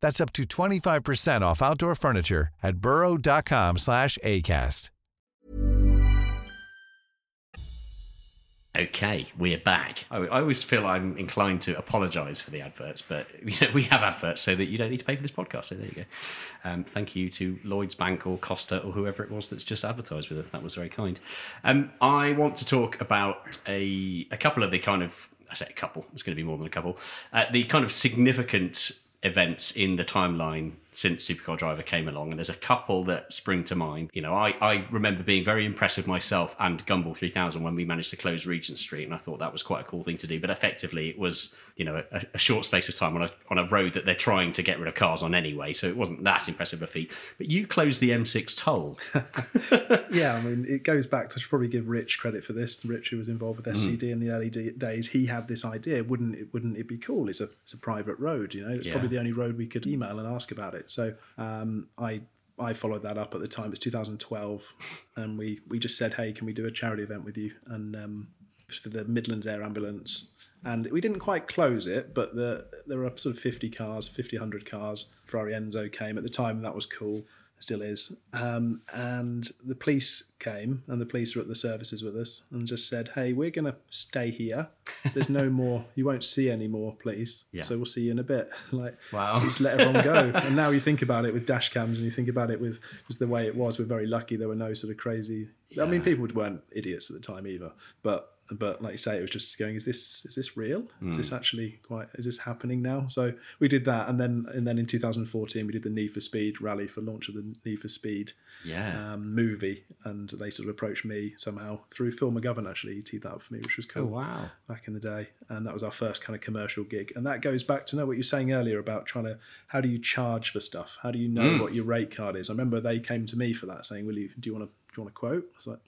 That's up to 25% off outdoor furniture at burrow.com/acast. Okay, we're back. I, I always feel I'm inclined to apologise for the adverts, but you know, we have adverts so that you don't need to pay for this podcast. So there you go. Um, thank you to Lloyd's Bank or Costa or whoever it was that's just advertised with us. That was very kind. Um, I want to talk about a a couple of the kind of I say a couple. It's going to be more than a couple. Uh, the kind of significant events in the timeline since Supercar Driver came along, and there's a couple that spring to mind. You know, I, I remember being very impressed with myself and Gumball 3000 when we managed to close Regent Street, and I thought that was quite a cool thing to do. But effectively, it was you know a, a short space of time on a on a road that they're trying to get rid of cars on anyway, so it wasn't that impressive a feat. But you closed the M6 toll. Yeah, I mean, it goes back to I should probably give Rich credit for this. Rich, who was involved Mm. with SCD in the early d- days, he had this idea. Wouldn't it? Wouldn't it be cool? It's a it's a private road, you know. It's Yeah. probably the only road we could email and ask about it. So um, I I followed that up at the time. It was 2012, and we we just said, hey, can we do a charity event with you? And um, for the Midlands Air Ambulance. And we didn't quite close it, but the, there were sort of 50 cars, 50, 100 cars. Ferrari Enzo came at the time, and that was cool still is. Um, and the police came, and the police were at the services with us, and just said, "Hey, we're going to stay here. There's no more. You won't see any more, please. Yeah. So we'll see you in a bit." like, Wow. just let everyone go. and now you think about it with dash cams, and you think about it with just the way it was. We're very lucky there were no sort of crazy. I mean, people weren't idiots at the time either, but but like you say, it was just going, is this is this real? Is Hmm. this actually quite? Is this happening now? So we did that, and then and then in 2014 we did the Need for Speed rally for launch of the Need for Speed Yeah. um, movie, and they sort of approached me somehow through Phil McGovern. Actually, he teed that up for me, which was cool oh wow. back in the day, and that was our first kind of commercial gig. And that goes back to know what you're saying earlier about trying to how do you charge for stuff? How do you know Mm. what your rate card is? I remember they came to me for that, saying, "Will you? Do you want to? Do you want a quote?" I was like,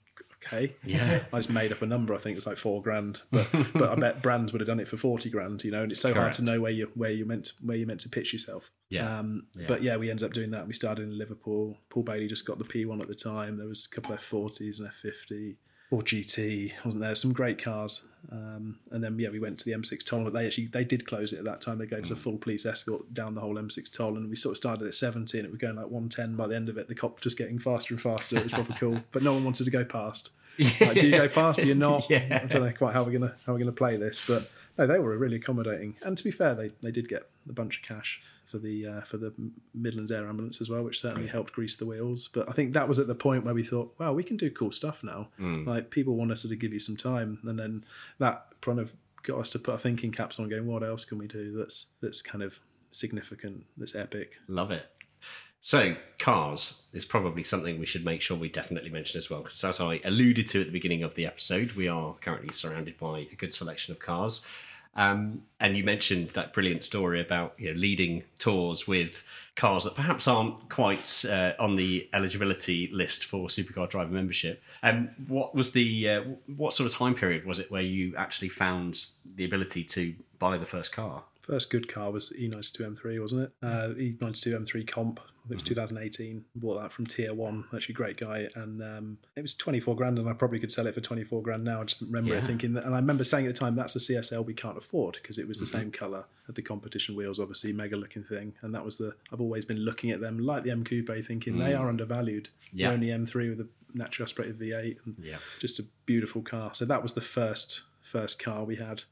"Okay." Yeah. I just made up a number. I think it was like four grand, but but I bet brands would have done it for forty grand. You know, and it's so hard to know where you where you meant to, where you meant to pitch yourself. Yeah. Um, Yeah. But yeah, we ended up doing that. We started in Liverpool. Paul Bailey just got the P1 at the time. There was a couple of F40s and F50 or GT, wasn't there? Some great cars. Um, and then yeah, we went to the M6 toll. They actually they did close it at that time. They gave us a full police escort down the whole M6 toll, and we sort of started at 70, and it was going like 110 by the end of it. The cop just getting faster and faster. It was proper cool, but no one wanted to go past. Like, do you go past? Do you not? Yeah. I don't know quite how we're gonna how we're gonna play this, but no, they were really accommodating. And to be fair, they, they did get a bunch of cash for the uh, for the Midlands Air Ambulance as well, which certainly helped grease the wheels. But I think that was at the point where we thought, wow, we can do cool stuff now. Like people want us to give you some time, and then that kind of got us to put our thinking caps on, going, what else can we do that's that's kind of significant, that's epic. Love it. So, cars is probably something we should make sure we definitely mention as well, because as I alluded to at the beginning of the episode, we are currently surrounded by a good selection of cars. Um, and you mentioned that brilliant story about you know, leading tours with cars that perhaps aren't quite uh, on the eligibility list for supercar driver membership. Um, what was the uh, what sort of time period was it where you actually found the ability to buy the first car? First good car was E E92 M3, wasn't it? Uh, E92 M3 Comp. I think it was mm-hmm. 2018. Bought that from Tier One. Actually, great guy, and um, it was 24 grand, and I probably could sell it for 24 grand now. I just remember it thinking that, and I remember saying at the time that's a CSL we can't afford because it was the mm-hmm. same color, had the competition wheels, obviously mega looking thing, and that was the. I've always been looking at them like the M Coupe, thinking they mm. are undervalued. Yeah. They're only M3 with a naturally aspirated V8, and Yeah. just a beautiful car. So that was the first first car we had,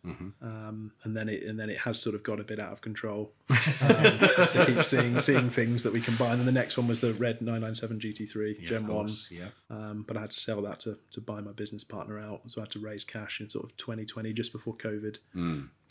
um, and then it and then it has sort of got a bit out of control. Um, so keep seeing seeing things that we can buy. And then the next one was the red 997 GT3 Gen One. Yeah. Um, but I had to sell that to, to buy my business partner out. So I had to raise cash in sort of 2020, just before COVID.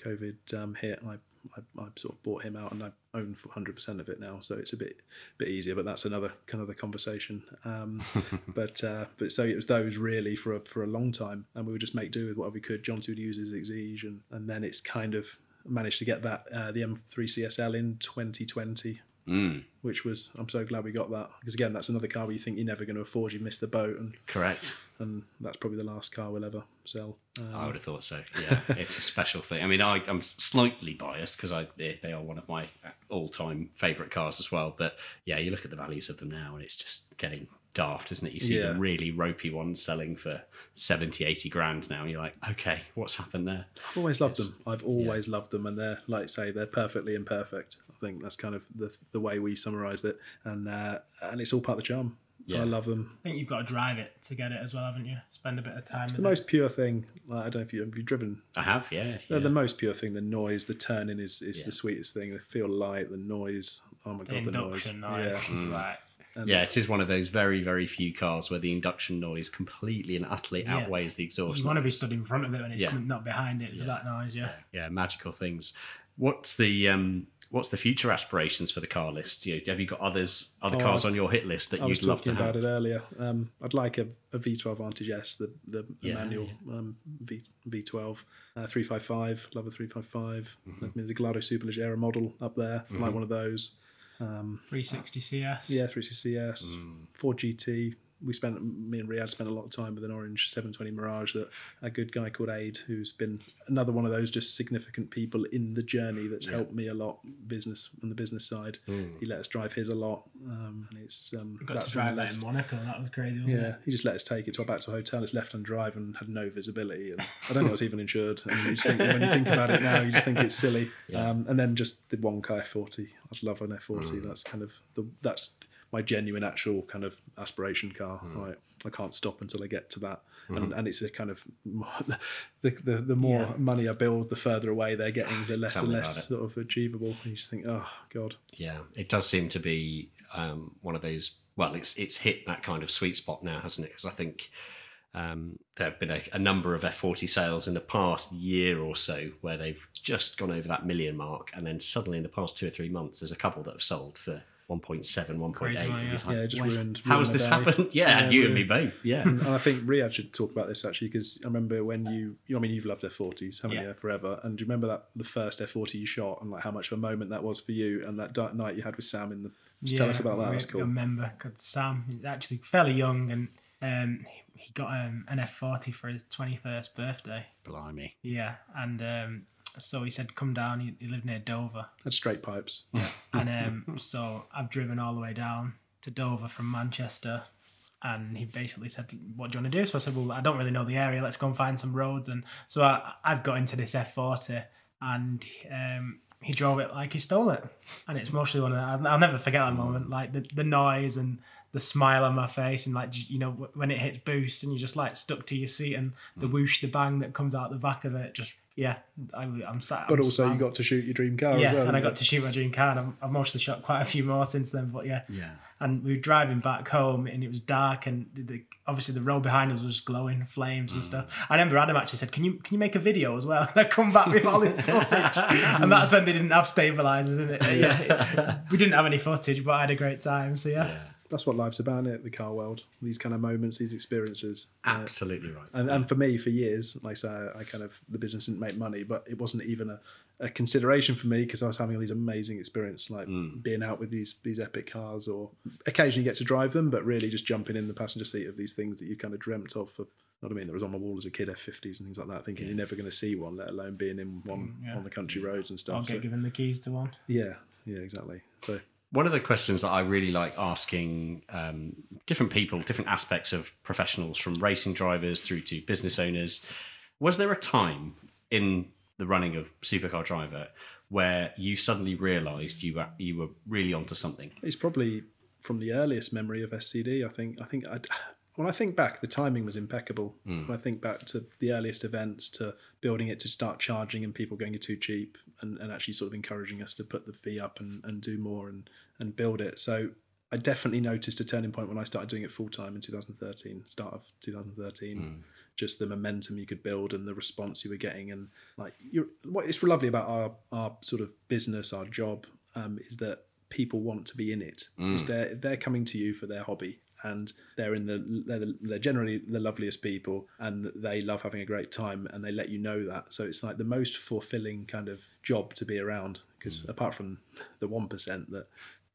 COVID um, hit. I, I, I sort of bought him out and I own 100% of it now. So it's a bit bit easier, but that's another kind of the conversation. Um, but uh, but so it was those really for a, for a long time. And we would just make do with whatever we could. John would use his Exige. And, and then it's kind of managed to get that uh, the M3 CSL in 2020 Mm, which was I'm so glad we got that because again that's another car where you think you're never going to afford you miss the boat and correct. and that's probably the last car we'll ever sell. Um, I would have thought so. Yeah, it's a special thing. I mean, I, I'm slightly biased because I they, they are one of my all-time favourite cars as well. But yeah, you look at the values of them now, and it's just getting daft, isn't it? You see Yeah. the really ropey ones selling for 70, 80 grand now. And you're like, okay, what's happened there? I've always loved them. I've always loved them, and they're like say they're perfectly imperfect. I think that's kind of the the way we summarised it, and uh, and it's all part of the charm. Yeah. I love them. I think you've got to drive it to get it as well, haven't you? Spend a bit of time. It's the it. most pure thing. Like, I don't know if you have you driven. I have, yeah. They're yeah. the most pure thing. The noise, the turning is is Yeah. the sweetest thing. They feel light. The noise. Oh my the god, the noise. induction noise. Yeah. is like yeah, it is one of those very, very few cars where the induction noise completely and utterly Yeah. outweighs the exhaust. you want to be stood in front of it when it's Yeah. coming, not behind it for Yeah. that noise. Yeah. yeah, magical things. What's the um, what's the future aspirations for the car list? You know, have you got others other Oh, cars on your hit list that I you'd love to talking about have? it earlier. Um, I'd like a, a V12 Vantage S, the the, the Yeah, manual um, V V12 uh, 355. Love a 355. Mm-hmm. I mean, the Gallardo Superleggera model up there. I Like one of those. 360 CS. Yeah, 360CS, Mm. Ford GT. We spent me and Riad spent a lot of time with an orange 720 Mirage that a good guy called Aid, who's been another one of those just significant people in the journey that's helped me a lot business on the business side. He let us drive his a lot, um, and it's um, We got that's to on drive that in Monaco. That was crazy, wasn't Yeah, it? he just let us take it to our back to a hotel. It's left on drive and had no visibility. And I don't think it was even insured. And you just think, when you think about it now, you just think it's silly. Um, and then just the Wonka F40. I'd love an F40. That's kind of the that's my genuine, actual kind of aspiration car. Right, I can't stop until I get to that. And, and it's a kind of the the, the more Yeah. money I build, the further away they're getting, the less Tell and less sort of achievable. And you just think, oh god, Yeah, it does seem to be um, one of those. Well, it's it's hit that kind of sweet spot now, hasn't it? Because I think Um, there have been a, a number of F40 sales in the past year or so where they've just gone over that million mark, and then suddenly in the past two or three months, there's a couple that have sold for 1.7, 1.8. Yeah. Like, Yeah, just ruined- How ruined has this day." happened? Yeah, and you and me both. Yeah. and I think Riad should talk about this actually because I remember when you, you, I mean, you've loved F40s, haven't Yeah. you, forever? And do you remember that the first F40 you shot and like how much of a moment that was for you and that dark night you had with Sam in the? Just tell us about that. we- That's cool. I remember because Sam is actually fairly young and um, he- he got um, an F40 for his 21st birthday. Blimey. Yeah, and um, so he said, "Come down." He, he lived near Dover, That's straight pipes. and um, so I've driven all the way down to Dover from Manchester. And he basically said, "What do you want to do?" So I said, "Well, I don't really know the area. Let's go and find some roads." And so I, I've got into this F40, and um, he drove it like he stole it. And it's mostly one of the, I'll, I'll never forget that moment, like the, the noise and the smile on my face, and like you know when it hits boost, and you're just like stuck to your seat, and the whoosh, the bang that comes out the back of it, just yeah, I, I'm sat. But I'm- also, you I'm- got to shoot your dream car yeah, as well. and I didn't got to shoot my dream car. And I've, I've mostly shot quite a few more since then. But yeah, Yeah. And we were driving back home, and it was dark, and the, obviously the road behind us was glowing, flames and stuff. Mm. I remember Adam actually said, "Can you can you make a video as well?" And I come back with all this footage, and that's when they didn't have stabilizers in it. Yeah, we didn't have any footage, but I had a great time. So yeah. That's what life's about, is it? The car world. These kind of moments, these experiences. Uh, Absolutely right. and, and for me, for years, like I say, I kind of the business didn't make money, but it wasn't even a, a consideration for me because I was having all these amazing experiences, like being out with these these epic cars, or occasionally get to drive them, but really just jumping in the passenger seat of these things that you kind of dreamt of. For, know what I mean? That was on my wall as a kid, F50s and things like that, thinking you're never going to see one, let alone being in one yeah. on the country roads and I'll stuff. get So, given the keys to one. yeah, yeah, exactly. So One of the questions that I really like asking um, different people, different aspects of professionals, from racing drivers through to business owners, was there a time in the running of Supercar Driver where you suddenly realised you were you were really onto something? It's probably from the earliest memory of SCD. I think. I think. I'd, when I think back, the timing was impeccable. When I think back to the earliest events, to building it to start charging and people going too cheap, and, and actually sort of encouraging us to put the fee up and, and do more and and build it. So I definitely noticed a turning point when I started doing it full time in 2013, start of 2013. Just the momentum you could build and the response you were getting, and like you're, what is lovely about our our sort of business, our job, um, is that people want to be in it. Is they're they're coming to you for their hobby, and they're in the they're, the, they're generally the loveliest people, and they love having a great time, and they let you know that. So it's like the most fulfilling kind of job to be around, because mm. apart from the one percent that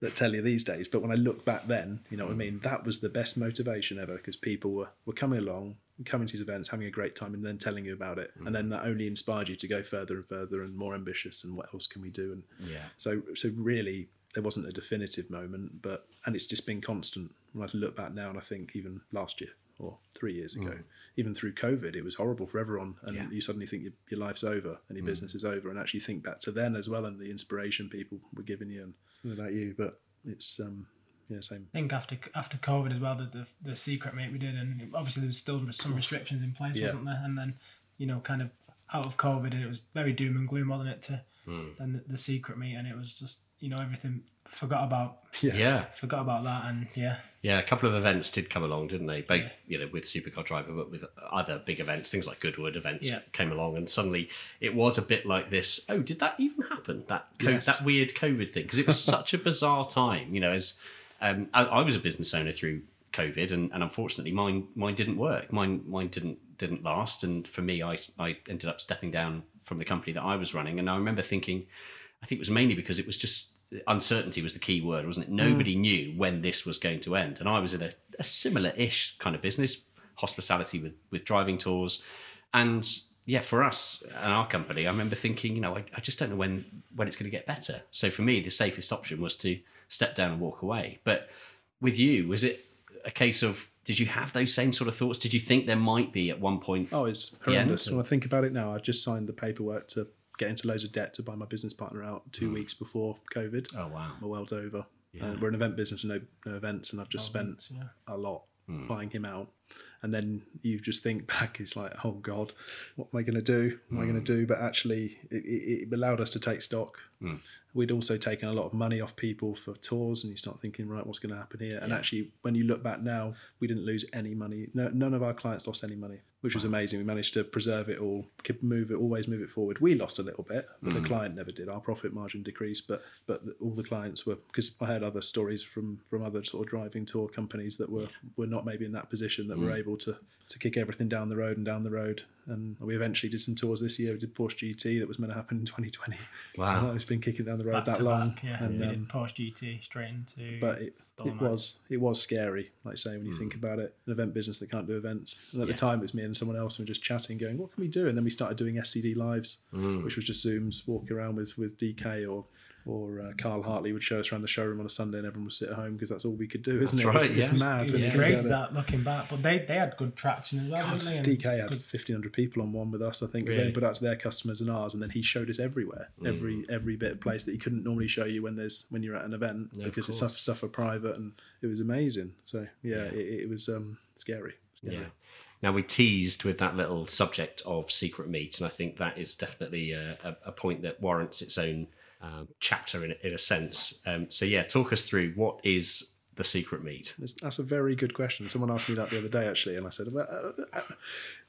that tell you these days. But when I look back then, you know what I mm. mean? That was the best motivation ever because people were, were coming along, coming to these events, having a great time, and then telling you about it. And mm. then that only inspired you to go further and further and more ambitious and what else can we do? And Yeah. so, so really, there wasn't a definitive moment, but and it's just been constant. When I look back now, and I think even last year or three years ago, even through COVID, it was horrible for everyone, and Yeah. you suddenly think your, your life's over and your business is over, and actually think back to then as well and the inspiration people were giving you, and I about you, but it's um yeah same. I think after after COVID as well, the, the the secret mate we did, and obviously there was still some restrictions in place, Yeah. wasn't there? And then you know, kind of out of COVID, and it was very doom and gloom, wasn't it? To then the, the secret meet, and it was just you know everything forgot about Yeah. forgot about that, and yeah, Yeah, a couple of events did come along, didn't they? Both, you know, with Supercar Driver, but with other big events, things like Goodwood events Yeah. came along, and suddenly it was a bit like this. Oh, did that even happen? That co- Yes. that weird COVID thing, because it was such a bizarre time. You know, as um, I, I was a business owner through COVID, and, and unfortunately, mine mine didn't work. Mine mine didn't didn't last, and for me, I I ended up stepping down from the company that I was running, and I remember thinking, I think it was mainly because it was just uncertainty was the key word, wasn't it? Mm. Nobody knew when this was going to end, and I was in a, a similar-ish kind of business, hospitality with with driving tours, and yeah, for us and our company, I remember thinking, you know, I, I just don't know when when it's going to get better. So for me, the safest option was to step down and walk away. But with you, was it a case of did you have those same sort of thoughts? Did you think there might be at one point? Oh, it's Yeah. horrendous. When I think about it now, I've just signed the paperwork to get into loads of debt to buy my business partner out two weeks before COVID. Oh wow! My world's over. Uh, we're an event business, no no events, and I've just spent a lot buying him out and then you just think back, it's like, oh God, what am I going to do? What am I going to mm. do? But actually, it, it, allowed us to take stock. Mm. We'd also taken a lot of money off people for tours, and you start thinking, right, what's going to happen here? And actually, when you look back now, we didn't lose any money. No, none of our clients lost any money, which was amazing. We managed to preserve it all, keep move it, always move it forward. We lost a little bit, but the client never did. Our profit margin decreased, but but all the clients were because I heard other stories from from other sort of driving tour companies that were were not maybe in that position that were able to to kick everything down the road and down the road. And we eventually did some tours this year. We did Porsche GT that was meant to happen in 2020. Wow. It's been kicking down the road Back that long. back, yeah. And, we um, Porsche GT straight into. but it, it was it was scary, like I say, when you hmm. think about it. An event business that can't do events. And at the time, it was me and someone else, and we were just chatting, going, "What can we do?" And then we started doing SCD lives, hmm. which was just Zooms, walking around with with DK or. Or uh, Carl Hartley would show us around the showroom on a Sunday, and everyone would sit at home because that's all we could do, isn't That's it? right, It's, it's mad. it when was you think crazy about it. that looking back, but they, they had good traction as well, God, didn't they? And DK had good- 1,500 people on one with us, I think, because Really? they put out to their customers and ours, and then he showed us everywhere, every every bit of place that he couldn't normally show you when there's when you're at an event of because it's stuff stuff for private, and it was amazing. So yeah, It, it was um, scary. scary. Yeah. Now we teased with that little subject of secret meet, and I think that is definitely a, a, a point that warrants its own um, chapter in, in a sense. Um, so yeah, talk us through what is the secret meet. That's, a very good question. Someone asked me that the other day, actually, and I said, well, uh, uh,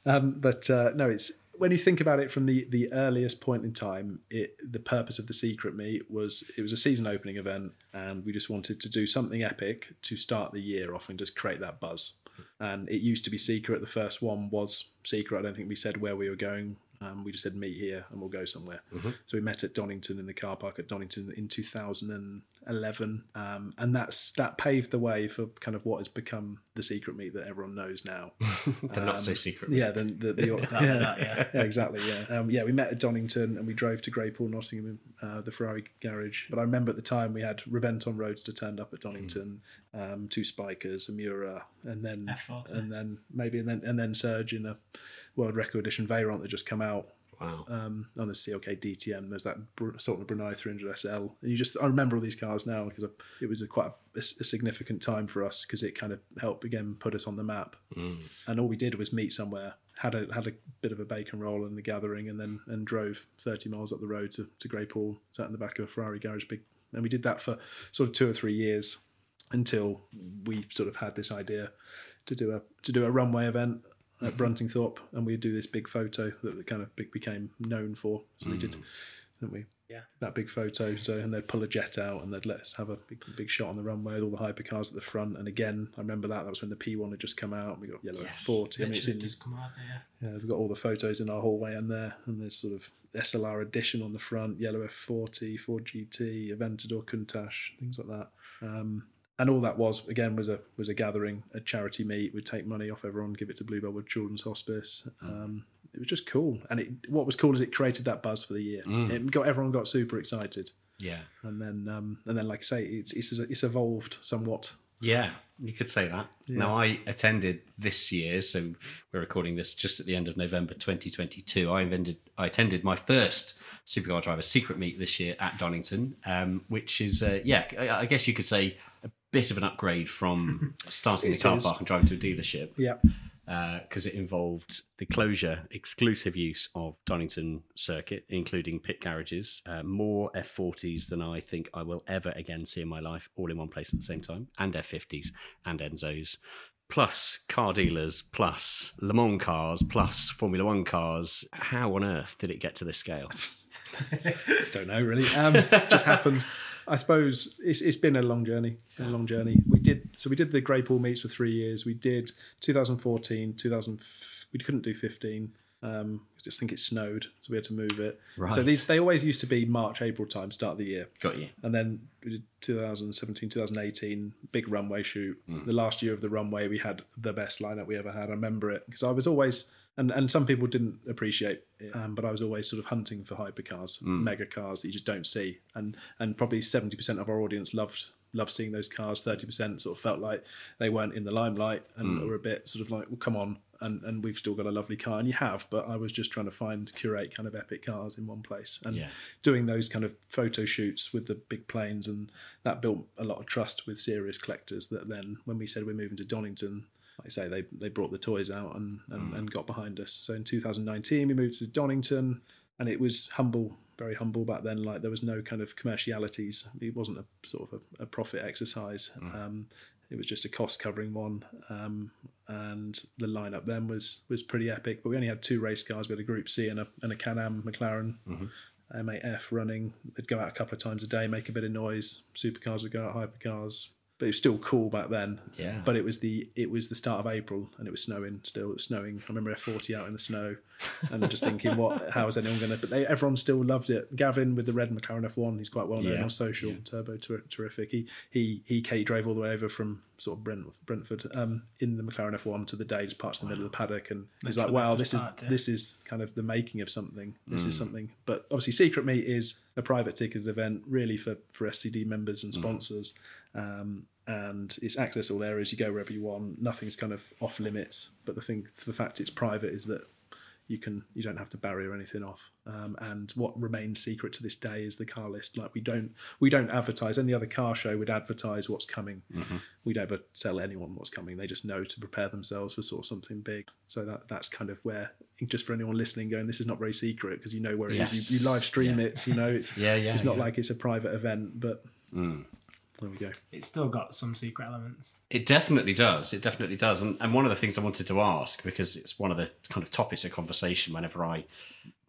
um, but uh, no, it's when you think about it from the the earliest point in time. It the purpose of the secret meet was it was a season opening event, and we just wanted to do something epic to start the year off and just create that buzz. And it used to be secret. The first one was secret. I don't think we said where we were going. Um, we just said meet here and we'll go somewhere. So we met at Donington in the car park at Donington in 2011, um, and that's that paved the way for kind of what has become the secret meet that everyone knows now. The not so secret. Yeah, the, the, the Exactly yeah, that, yeah. yeah, exactly. Yeah, um, yeah. We met at Donington and we drove to Graypaul, Nottingham, uh, the Ferrari garage. But I remember at the time we had Reventon Roadster turned up at Donington, um, two Spikers, a Miura, and then F40. and then maybe and then and then Surge in a World Record Edition Veyron that just come out Wow. um, on the CLK DTM. There's that sort of Brunei 300 SL, and you just I remember all these cars now because it was a quite a, a significant time for us because it kind of helped again put us on the map. And all we did was meet somewhere, had a had a bit of a bacon roll and the gathering, and then and drove 30 miles up the road to to Graypaul, sat in the back of a Ferrari garage, big, and we did that for sort of two or three years until we sort of had this idea to do a to do a runway event at Bruntingthorpe, and we'd do this big photo that the kind of became known for. So we did, didn't we? Yeah. That big photo. So and they'd pull a jet out and they'd let us have a big big shot on the runway with all the hypercars at the front. And again, I remember that that was when the P1 had just come out. We got yellow F40. I mean, it's Literally in just come out there. yeah, we've got all the photos in our hallway and there, and there's sort of SLR edition on the front, yellow F40, Ford GT, Aventador Countach, things like that. Um, and all that was again was a was a gathering, a charity meet. We'd take money off everyone, give it to Bluebell Wood Children's Hospice. Um, it was just cool, and it what was cool is it created that buzz for the year. It got everyone got super excited, Yeah. and then um, and then like I say, it's it's, it's evolved somewhat. Yeah, you could say that. Now, I attended this year, so we're recording this just at the end of November 2022. I invented, I attended my first Supercar Driver Secret Meet this year at Donington, um, which is, uh, yeah, I, I guess you could say bit of an upgrade from starting the car is. park and driving to a dealership Yeah, because it involved the closure, exclusive use of Donington Circuit, including pit garages, uh, more F40s than I think I will ever again see in my life, all in one place at the same time, and F50s and Enzos, plus car dealers, plus Le Mans cars, plus Formula One cars. How on earth did it get to this scale? don't know really. Um, just happened. I suppose it's, it's been a long journey. A long journey. We did so we did the Graypaul meets for three years. We did 2014, 2000. We couldn't do 15. Um, I just think it snowed, so we had to move it. Right. So these they always used to be March, April time, start of the year. Got you. And then we 2017, 2018, big runway shoot. Hmm. The last year of the runway, we had the best lineup we ever had. I remember it because I was always, and, and some people didn't appreciate it, um, but I was always sort of hunting for hypercars, Hmm. mega cars that you just don't see. And and probably 70% of our audience loved loved seeing those cars. 30% sort of felt like they weren't in the limelight and Hmm. were a bit sort of like, well, come on. And, and we've still got a lovely car, and you have, but I was just trying to find curate kind of epic cars in one place, and Yeah. doing those kind of photo shoots with the big planes and that built a lot of trust with serious collectors that then when we said we're moving to donington like I say, they they brought the toys out and and, and got behind us. So in 2019, we moved to Donington, and it was humble, very humble back then. Like there was no kind of commercialities. It wasn't a sort of a, a profit exercise. Um, it was just a cost covering one, um, and the lineup then was was pretty epic. But we only had two race cars. We had a Group C and a and a Can-Am McLaren. M8F running. They'd go out a couple of times a day, make a bit of noise. Supercars would go out, hypercars. But it was still cool back then. Yeah. But it was the it was the start of April and it was snowing still. It was snowing. I remember F40 out in the snow, and I'm just thinking, what? How is anyone going to? But they, everyone still loved it. Gavin with the red McLaren F1, he's quite well known Yeah, on social. Turbo ter- terrific. He he he he drove all the way over from sort of Brent, Brentford um, in the McLaren F1 to the day, just parked in the middle of the paddock, and he's like, wow, this is parked, yeah. this is kind of the making of something. This is something. But obviously, Secret Meet is a private ticketed event, really for for SCD members and sponsors. Um, and it's access all areas. You go wherever you want. Nothing's kind of off limits. But the thing, the fact it's private is that you can you don't have to barrier anything off. Um, and what remains secret to this day is the car list. Like we don't we don't advertise. Any other car show would advertise what's coming. We don't ever tell anyone what's coming. They just know to prepare themselves for sort of something big. So that that's kind of where just for anyone listening, going this is not very secret because you know where it is. Yes. You, you live stream it. You know it's Yeah, yeah, It's not yeah. like it's a private event, but there we go. It's still got some secret elements. It definitely does. It definitely does. And, and one of the things I wanted to ask, because it's one of the kind of topics of conversation whenever I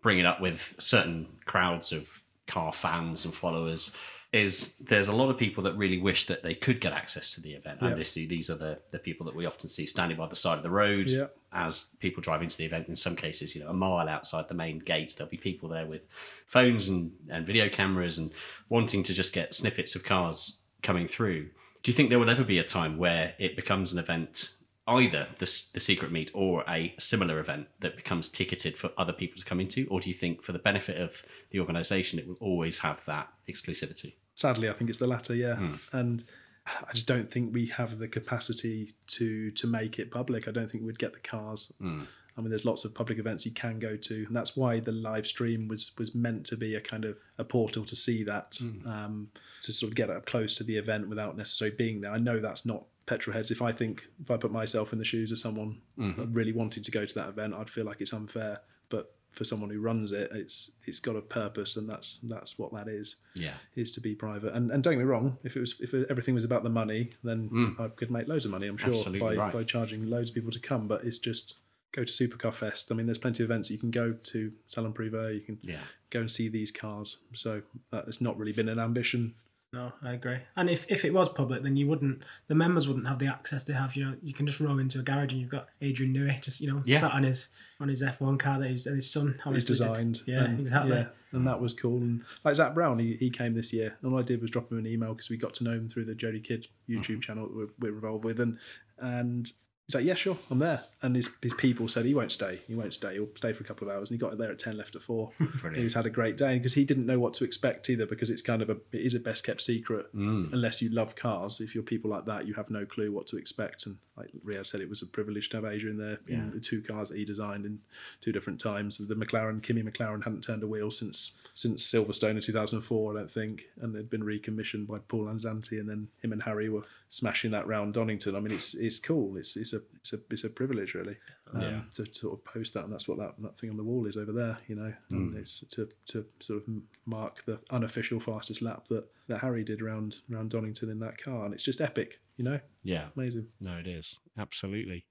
bring it up with certain crowds of car fans and followers, is there's a lot of people that really wish that they could get access to the event. And Yeah. this, these are the, the people that we often see standing by the side of the road Yeah. as people drive into the event. In some cases, you know, a mile outside the main gate, there'll be people there with phones and, and video cameras and wanting to just get snippets of cars coming through. Do you think there will ever be a time where it becomes an event, either the, the secret meet or a similar event that becomes ticketed for other people to come into? Or do you think, for the benefit of the organisation, it will always have that exclusivity? Sadly, I think it's the latter. Yeah, hmm. and I just don't think we have the capacity to to make it public. I don't think we'd get the cars. Hmm. I mean, there's lots of public events you can go to, and that's why the live stream was was meant to be a kind of a portal to see that, hmm. um, to sort of get up close to the event without necessarily being there. I know that's not petrol heads. If I think if I put myself in the shoes of someone mm-hmm. really wanting to go to that event, I'd feel like it's unfair. But for someone who runs it, it's it's got a purpose, and that's that's what that is Yeah. is to be private. And and don't get me wrong, if it was if everything was about the money, then hmm. I could make loads of money. I'm sure Absolutely by right. by charging loads of people to come. But it's just go to Supercar Fest. I mean, there's plenty of events you can go to. Salon Privé, you can Yeah. go and see these cars. So it's not really been an ambition. No, I agree. And if, if it was public, then you wouldn't, the members wouldn't have the access they have. You know, you can just roll into a garage and you've got Adrian Newey just you know Yeah. sat on his on his F1 car that he's, and his son It's obviously did. designed. Yeah, and, exactly. Yeah, and that was cool. And like Zak Brown, he, he came this year. And all I did was drop him an email because we got to know him through the Jodie Kidd YouTube Mm-hmm. channel that we're, we're involved with. And and he's like, yeah, sure, I'm there. And his, his people said he won't stay. He won't stay. He'll stay for a couple of hours. And he got there at 10 left at four. He's had a great day because he didn't know what to expect either because it's kind of a, it is a best kept secret Mm. unless you love cars. If you're people like that, you have no clue what to expect. And like Riad said, it was a privilege to have Adrian there in the two cars that he designed in two different times. The McLaren, Kimi McLaren hadn't turned a wheel since since Silverstone in 2004, I don't think, and they'd been recommissioned by Paul Lanzante, and then him and Harry were smashing that round Donington. I mean, it's it's cool. It's it's a it's a it's a privilege really um, to sort of post that, and that's what that, that thing on the wall is over there. You know, and it's to to sort of mark the unofficial fastest lap that that Harry did around around Donington in that car, and it's just epic. You know, Yeah. amazing. No, it is absolutely.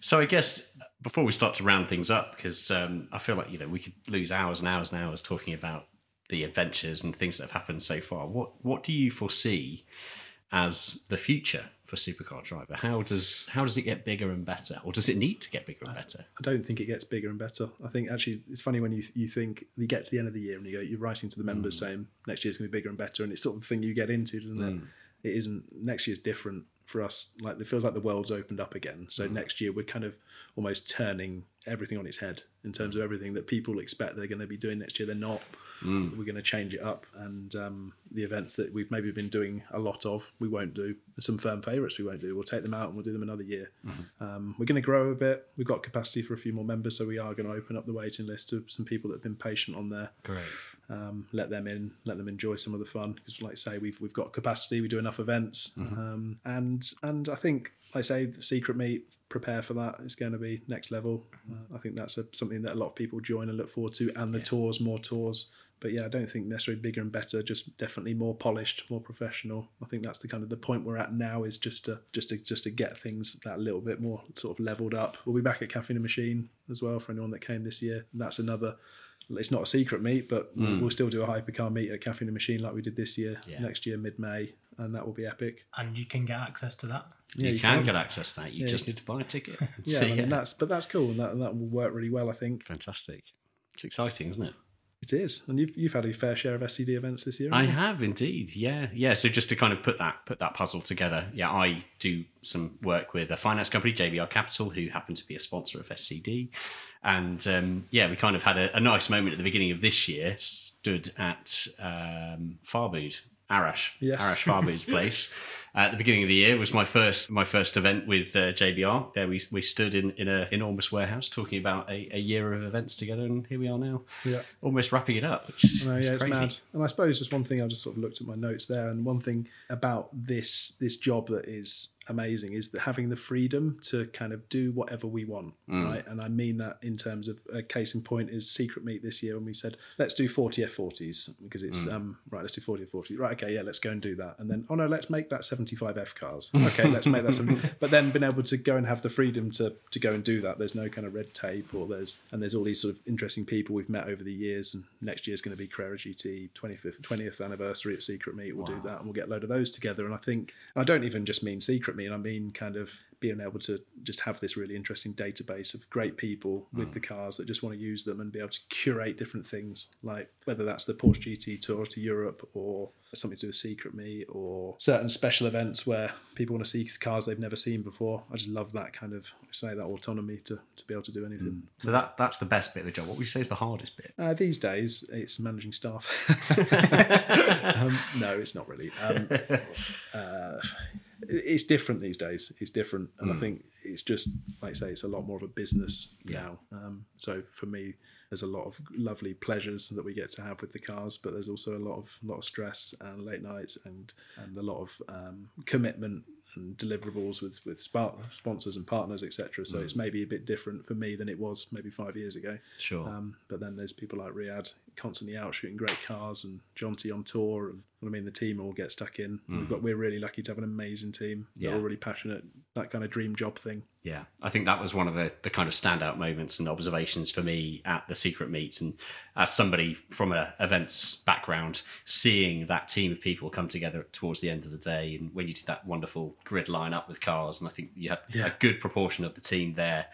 So I guess before we start to round things up, because um, I feel like you know we could lose hours and hours and hours talking about the adventures and things that have happened so far. What what do you foresee as the future for Supercar Driver? How does how does it get bigger and better, or does it need to get bigger and better? I don't think it gets bigger and better. I think actually it's funny when you you think you get to the end of the year and you go you're writing to the members mm. saying next year's going to be bigger and better, and it's sort of the thing you get into, doesn't it? Mm. It isn't. Next year's different for us. Like it feels like the world's opened up again. So mm. next year we're kind of almost turning everything on its head in terms of everything that people expect they're going to be doing next year. They're not. We're going to change it up, and um, the events that we've maybe been doing a lot of, we won't do. Some firm favourites we won't do. We'll take them out and we'll do them another year. Um, we're going to grow a bit. We've got capacity for a few more members, so we are going to open up the waiting list to some people that have been patient on there. Great. Um, let them in, let them enjoy some of the fun. Because, like I say, we've we've got capacity. We do enough events, um, and and I think, like I say, the secret meet prepare for that. It's going to be next level. Uh, I think that's a, something that a lot of people join and look forward to, and the tours, more tours. But yeah, I don't think necessarily bigger and better. Just definitely more polished, more professional. I think that's the kind of the point we're at now is just to just to just to get things that little bit more sort of leveled up. We'll be back at Caffeine and Machine as well for anyone that came this year. And that's another. It's not a secret meet, but hmm. we'll still do a hypercar meet at Caffeine and Machine like we did this year. Yeah. Next year, mid May, and that will be epic. And you can get access to that. you, you can, can. get access to that. You Yeah, just need to buy a ticket. Yeah, So, I mean, that's but that's cool, and that, and that will work really well. I think fantastic. It's exciting, isn't it? It is, and you've you've had a fair share of SCD events this year. I you? have indeed, yeah, yeah. So just to kind of put that put that puzzle together, yeah, I do some work with a finance company, JBR Capital, who happen to be a sponsor of SCD, and um, yeah, we kind of had a, a nice moment at the beginning of this year. Stood at um, Farboud, Arash, Yes. Arash Farboud's place. At the beginning of the year was my first my first event with uh, JBR. There we we stood in in an enormous warehouse talking about a, a year of events together, and here we are now, Yeah. almost wrapping it up. Which No, yeah, it's mad. And I suppose just one thing I just sort of looked at my notes there, and one thing about this this job that is amazing is that having the freedom to kind of do whatever we want, right? And I mean that in terms of a case in point is Secret Meet this year when we said let's do 40 F40s because it's um right, let's do 40 F40s. Right, okay, yeah, let's go and do that. And then oh no, let's make that 75 F cars. Okay, let's make that some but then being able to go and have the freedom to to go and do that. There's no kind of red tape or there's and there's all these sort of interesting people we've met over the years and next year's going to be Carrera GT 25th 20th anniversary at Secret Meet. We'll do that and we'll get a load of those together. And I think I don't even just mean Secret Meet, I mean kind of being able to just have this really interesting database of great people with the cars that just want to use them and be able to curate different things, like whether that's the Porsche GT tour to Europe or something to do with Secret Meet or certain special events where people want to see cars they've never seen before. I just love that kind of say that autonomy to, to be able to do anything. So that that's the best bit of the job. What would you say is the hardest bit? Uh, these days, it's managing staff. um, no, it's not really. Um, uh, it's different these days. It's different, and I think it's just like I say, it's a lot more of a business now. Um, so for me, there's a lot of lovely pleasures that we get to have with the cars, but there's also a lot of lot of stress and late nights and and a lot of um, commitment and deliverables with with spa- sponsors and partners, etc. So it's maybe a bit different for me than it was maybe five years ago. Sure. Um, but then there's people like Riad constantly out shooting great cars and Jonty on tour and I mean the team all get stuck in. We've mm. got we're really lucky to have an amazing team. They're Yeah. all really passionate. That kind of dream job thing. Yeah, I think that was one of the, the kind of standout moments and observations for me at the secret meets. And as somebody from a events background, seeing that team of people come together towards the end of the day, and when you did that wonderful grid line up with cars, and I think you had a good proportion of the team there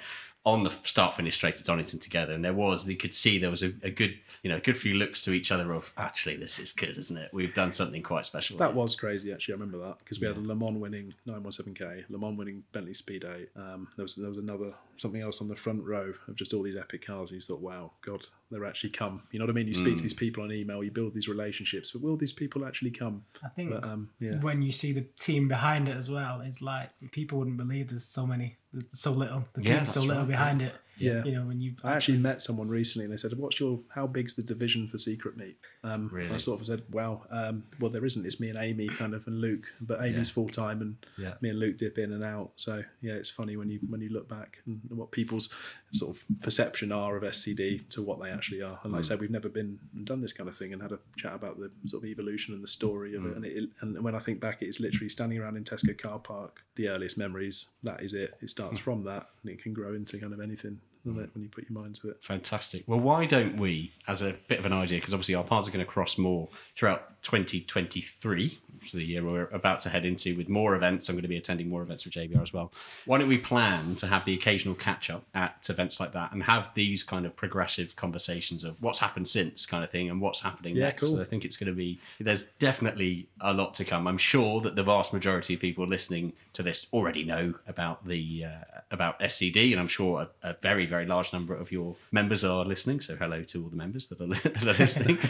on the start finish straight at Donington together, and there was you could see there was a, a good you know a good few looks to each other of actually this is good, isn't it? We've done something quite special. That here." was crazy actually. I remember that because we had a Le Mans winning 917k, Le Mans winning Bentley Speedo. Um, there was there was another something else on the front row of just all these epic cars. And you thought, wow, God, they're actually come. You know what I mean? You speak to these people on email, you build these relationships, but will these people actually come? I think But, um, yeah. when you see the team behind it as well, it's like people wouldn't believe there's so many, there's so little. The Yeah, team's so little right, behind it. Yeah. You know, when you I actually met someone recently, and they said, "What's your how big's the division for Secret Meet? Um, Really? I sort of said, "Well, um, well, there isn't. It's me and Amy, kind of, and Luke. But Amy's Yeah. full time, and Yeah. me and Luke dip in and out. So yeah, it's funny when you when you look back and what people's sort of perception are of SCD to what they actually are. And like I said, we've never been and done this kind of thing and had a chat about the sort of evolution and the story of it. And it, and when I think back, it's literally standing around in Tesco car park. The earliest memories. That is it. It starts from that, and it can grow into kind of anything. It, When you put your mind to it. Fantastic. Well, why don't we, as a bit of an idea, because obviously our paths are going to cross more throughout 2023, which is the year we're about to head into with more events. I'm going to be attending more events with JBR as well. Why don't we plan to have the occasional catch up at events like that and have these kind of progressive conversations of what's happened since kind of thing and what's happening Yeah, next? cool. So I think it's going to be, there's definitely a lot to come. I'm sure that the vast majority of people listening to this already know about the, uh, about SCD, and I'm sure a, a very, very large number of your members are listening. So hello to all the members that are, that are listening.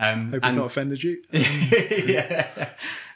Um, Hope I've not offended you. yeah.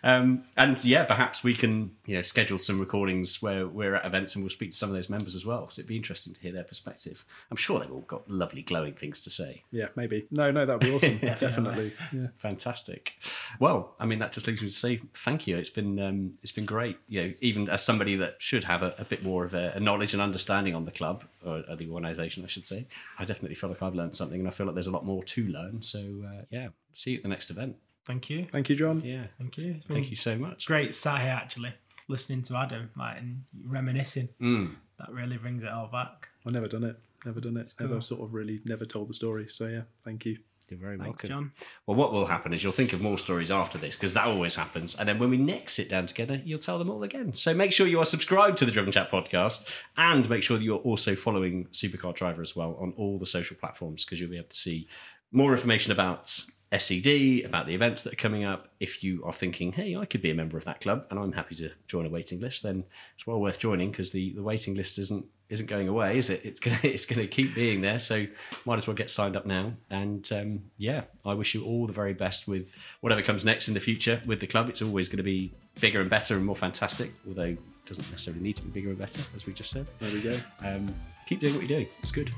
Um, and yeah, perhaps we can you know schedule some recordings where we're at events and we'll speak to some of those members as well because it'd be interesting to hear their perspective. I'm sure they've all got lovely glowing things to say. Yeah, maybe. No, no, that'd be awesome. Definitely. Yeah. Fantastic. Well, I mean that just leaves me to say thank you. It's been um, it's been great. You know, even as somebody that should have a, a bit more of a, a, knowledge and understanding on the club or, or, the organisation, I should say, I definitely feel like I've learned something, and I feel like there's a lot more to learn. So uh, yeah, see you at the next event. Thank you. Thank you, John. Yeah. Thank you. Thank you so much. Great sat here actually, listening to Adam, like and reminiscing. Mm. That really brings it all back. I've never done it. Never done it. Cool. Never sort of really never told the story. So yeah, thank you. You're very Thanks, welcome. John. Well, what will happen is you'll think of more stories after this because that always happens. And then when we next sit down together, you'll tell them all again. So make sure you are subscribed to the Driven Chat podcast and make sure that you're also following Supercar Driver as well on all the social platforms because you'll be able to see more information about SCD, about the events that are coming up. If you are thinking, hey, I could be a member of that club and I'm happy to join a waiting list, then it's well worth joining because the, the waiting list isn't isn't going away, is it? It's gonna it's gonna keep being there. So might as well get signed up now. And um, yeah, I wish you all the very best with whatever comes next in the future with the club. It's always going to be bigger and better and more fantastic, although it doesn't necessarily need to be bigger and better, as we just said. There we go. Um, keep doing what you're doing. It's good.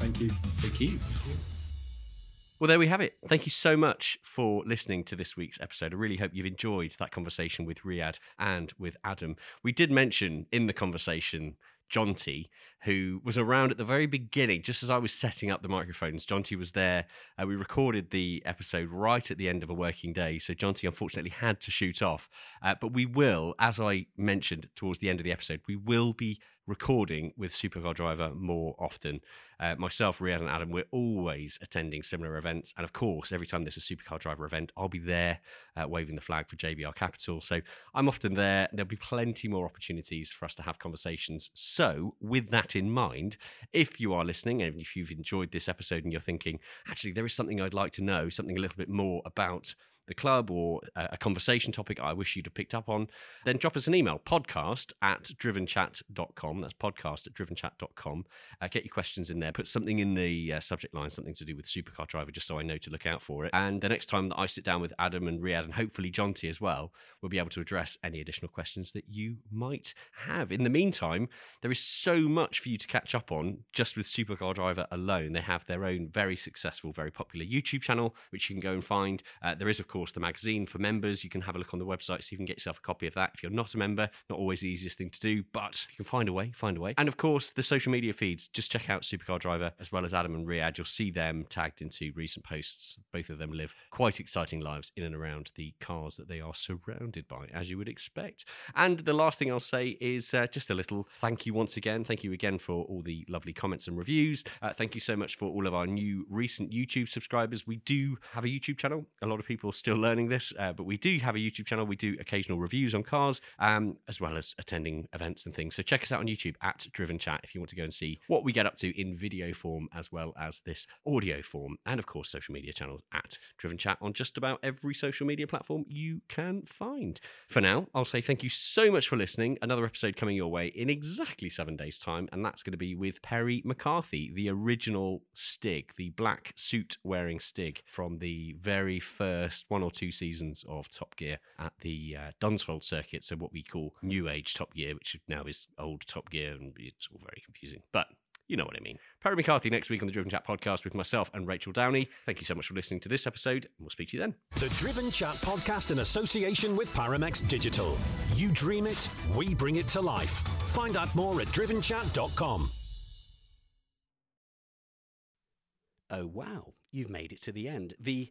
Thank you. Thank you. Thank you. Well, there we have it. Thank you so much for listening to this week's episode. I really hope you've enjoyed that conversation with Riad and with Adam. We did mention in the conversation Jonty, who was around at the very beginning, just as I was setting up the microphones. Jonty was there. Uh, we recorded the episode right at the end of a working day, so Jonty unfortunately had to shoot off. Uh, but we will, as I mentioned towards the end of the episode, we will be recording with Supercar Driver more often. Uh, myself, Riad, and Adam, we're always attending similar events. And of course, every time there's a Supercar Driver event, I'll be there uh, waving the flag for JBR Capital. So I'm often there. There'll be plenty more opportunities for us to have conversations. So, with that in mind, if you are listening and if you've enjoyed this episode and you're thinking, actually, there is something I'd like to know, something a little bit more about the club or a conversation topic I wish you'd have picked up on, then drop us an email podcast at drivenchat.com. That's podcast at drivenchat.com. Uh, get your questions in there. Put something in the uh, subject line, something to do with Supercar Driver, just so I know to look out for it. And the next time that I sit down with Adam and Riad and hopefully Jonty as well, we'll be able to address any additional questions that you might have. In the meantime, there is so much for you to catch up on just with Supercar Driver alone. They have their own very successful, very popular YouTube channel, which you can go and find. Uh, there is, of course, the magazine for members. You can have a look on the website so you can get yourself a copy of that. If you're not a member, not always the easiest thing to do, but you can find a way, find a way. And of course, the social media feeds. Just check out Supercar Driver as well as Adam and Riad. You'll see them tagged into recent posts. Both of them live quite exciting lives in and around the cars that they are surrounded by, as you would expect. And the last thing I'll say is uh, just a little thank you once again. Thank you again for all the lovely comments and reviews. Uh, thank you so much for all of our new recent YouTube subscribers. We do have a YouTube channel. A lot of people still learning this, uh, but we do have a YouTube channel. We do occasional reviews on cars, um, as well as attending events and things. So check us out on YouTube at Driven Chat if you want to go and see what we get up to in video form as well as this audio form, and of course social media channels at Driven Chat on just about every social media platform you can find. For now, I'll say thank you so much for listening. Another episode coming your way in exactly seven days' time, and that's going to be with Perry McCarthy, the original Stig, the black suit wearing Stig from the very first one or two seasons of Top Gear at the uh, Dunsfold circuit. So, what we call New Age Top Gear, which now is old Top Gear, and it's all very confusing. But you know what I mean. Perry McCarthy next week on the Driven Chat podcast with myself and Rachel Downey. Thank you so much for listening to this episode, and we'll speak to you then. The Driven Chat podcast in association with Paramex Digital. You dream it, we bring it to life. Find out more at drivenchat.com. Oh, wow. You've made it to the end. The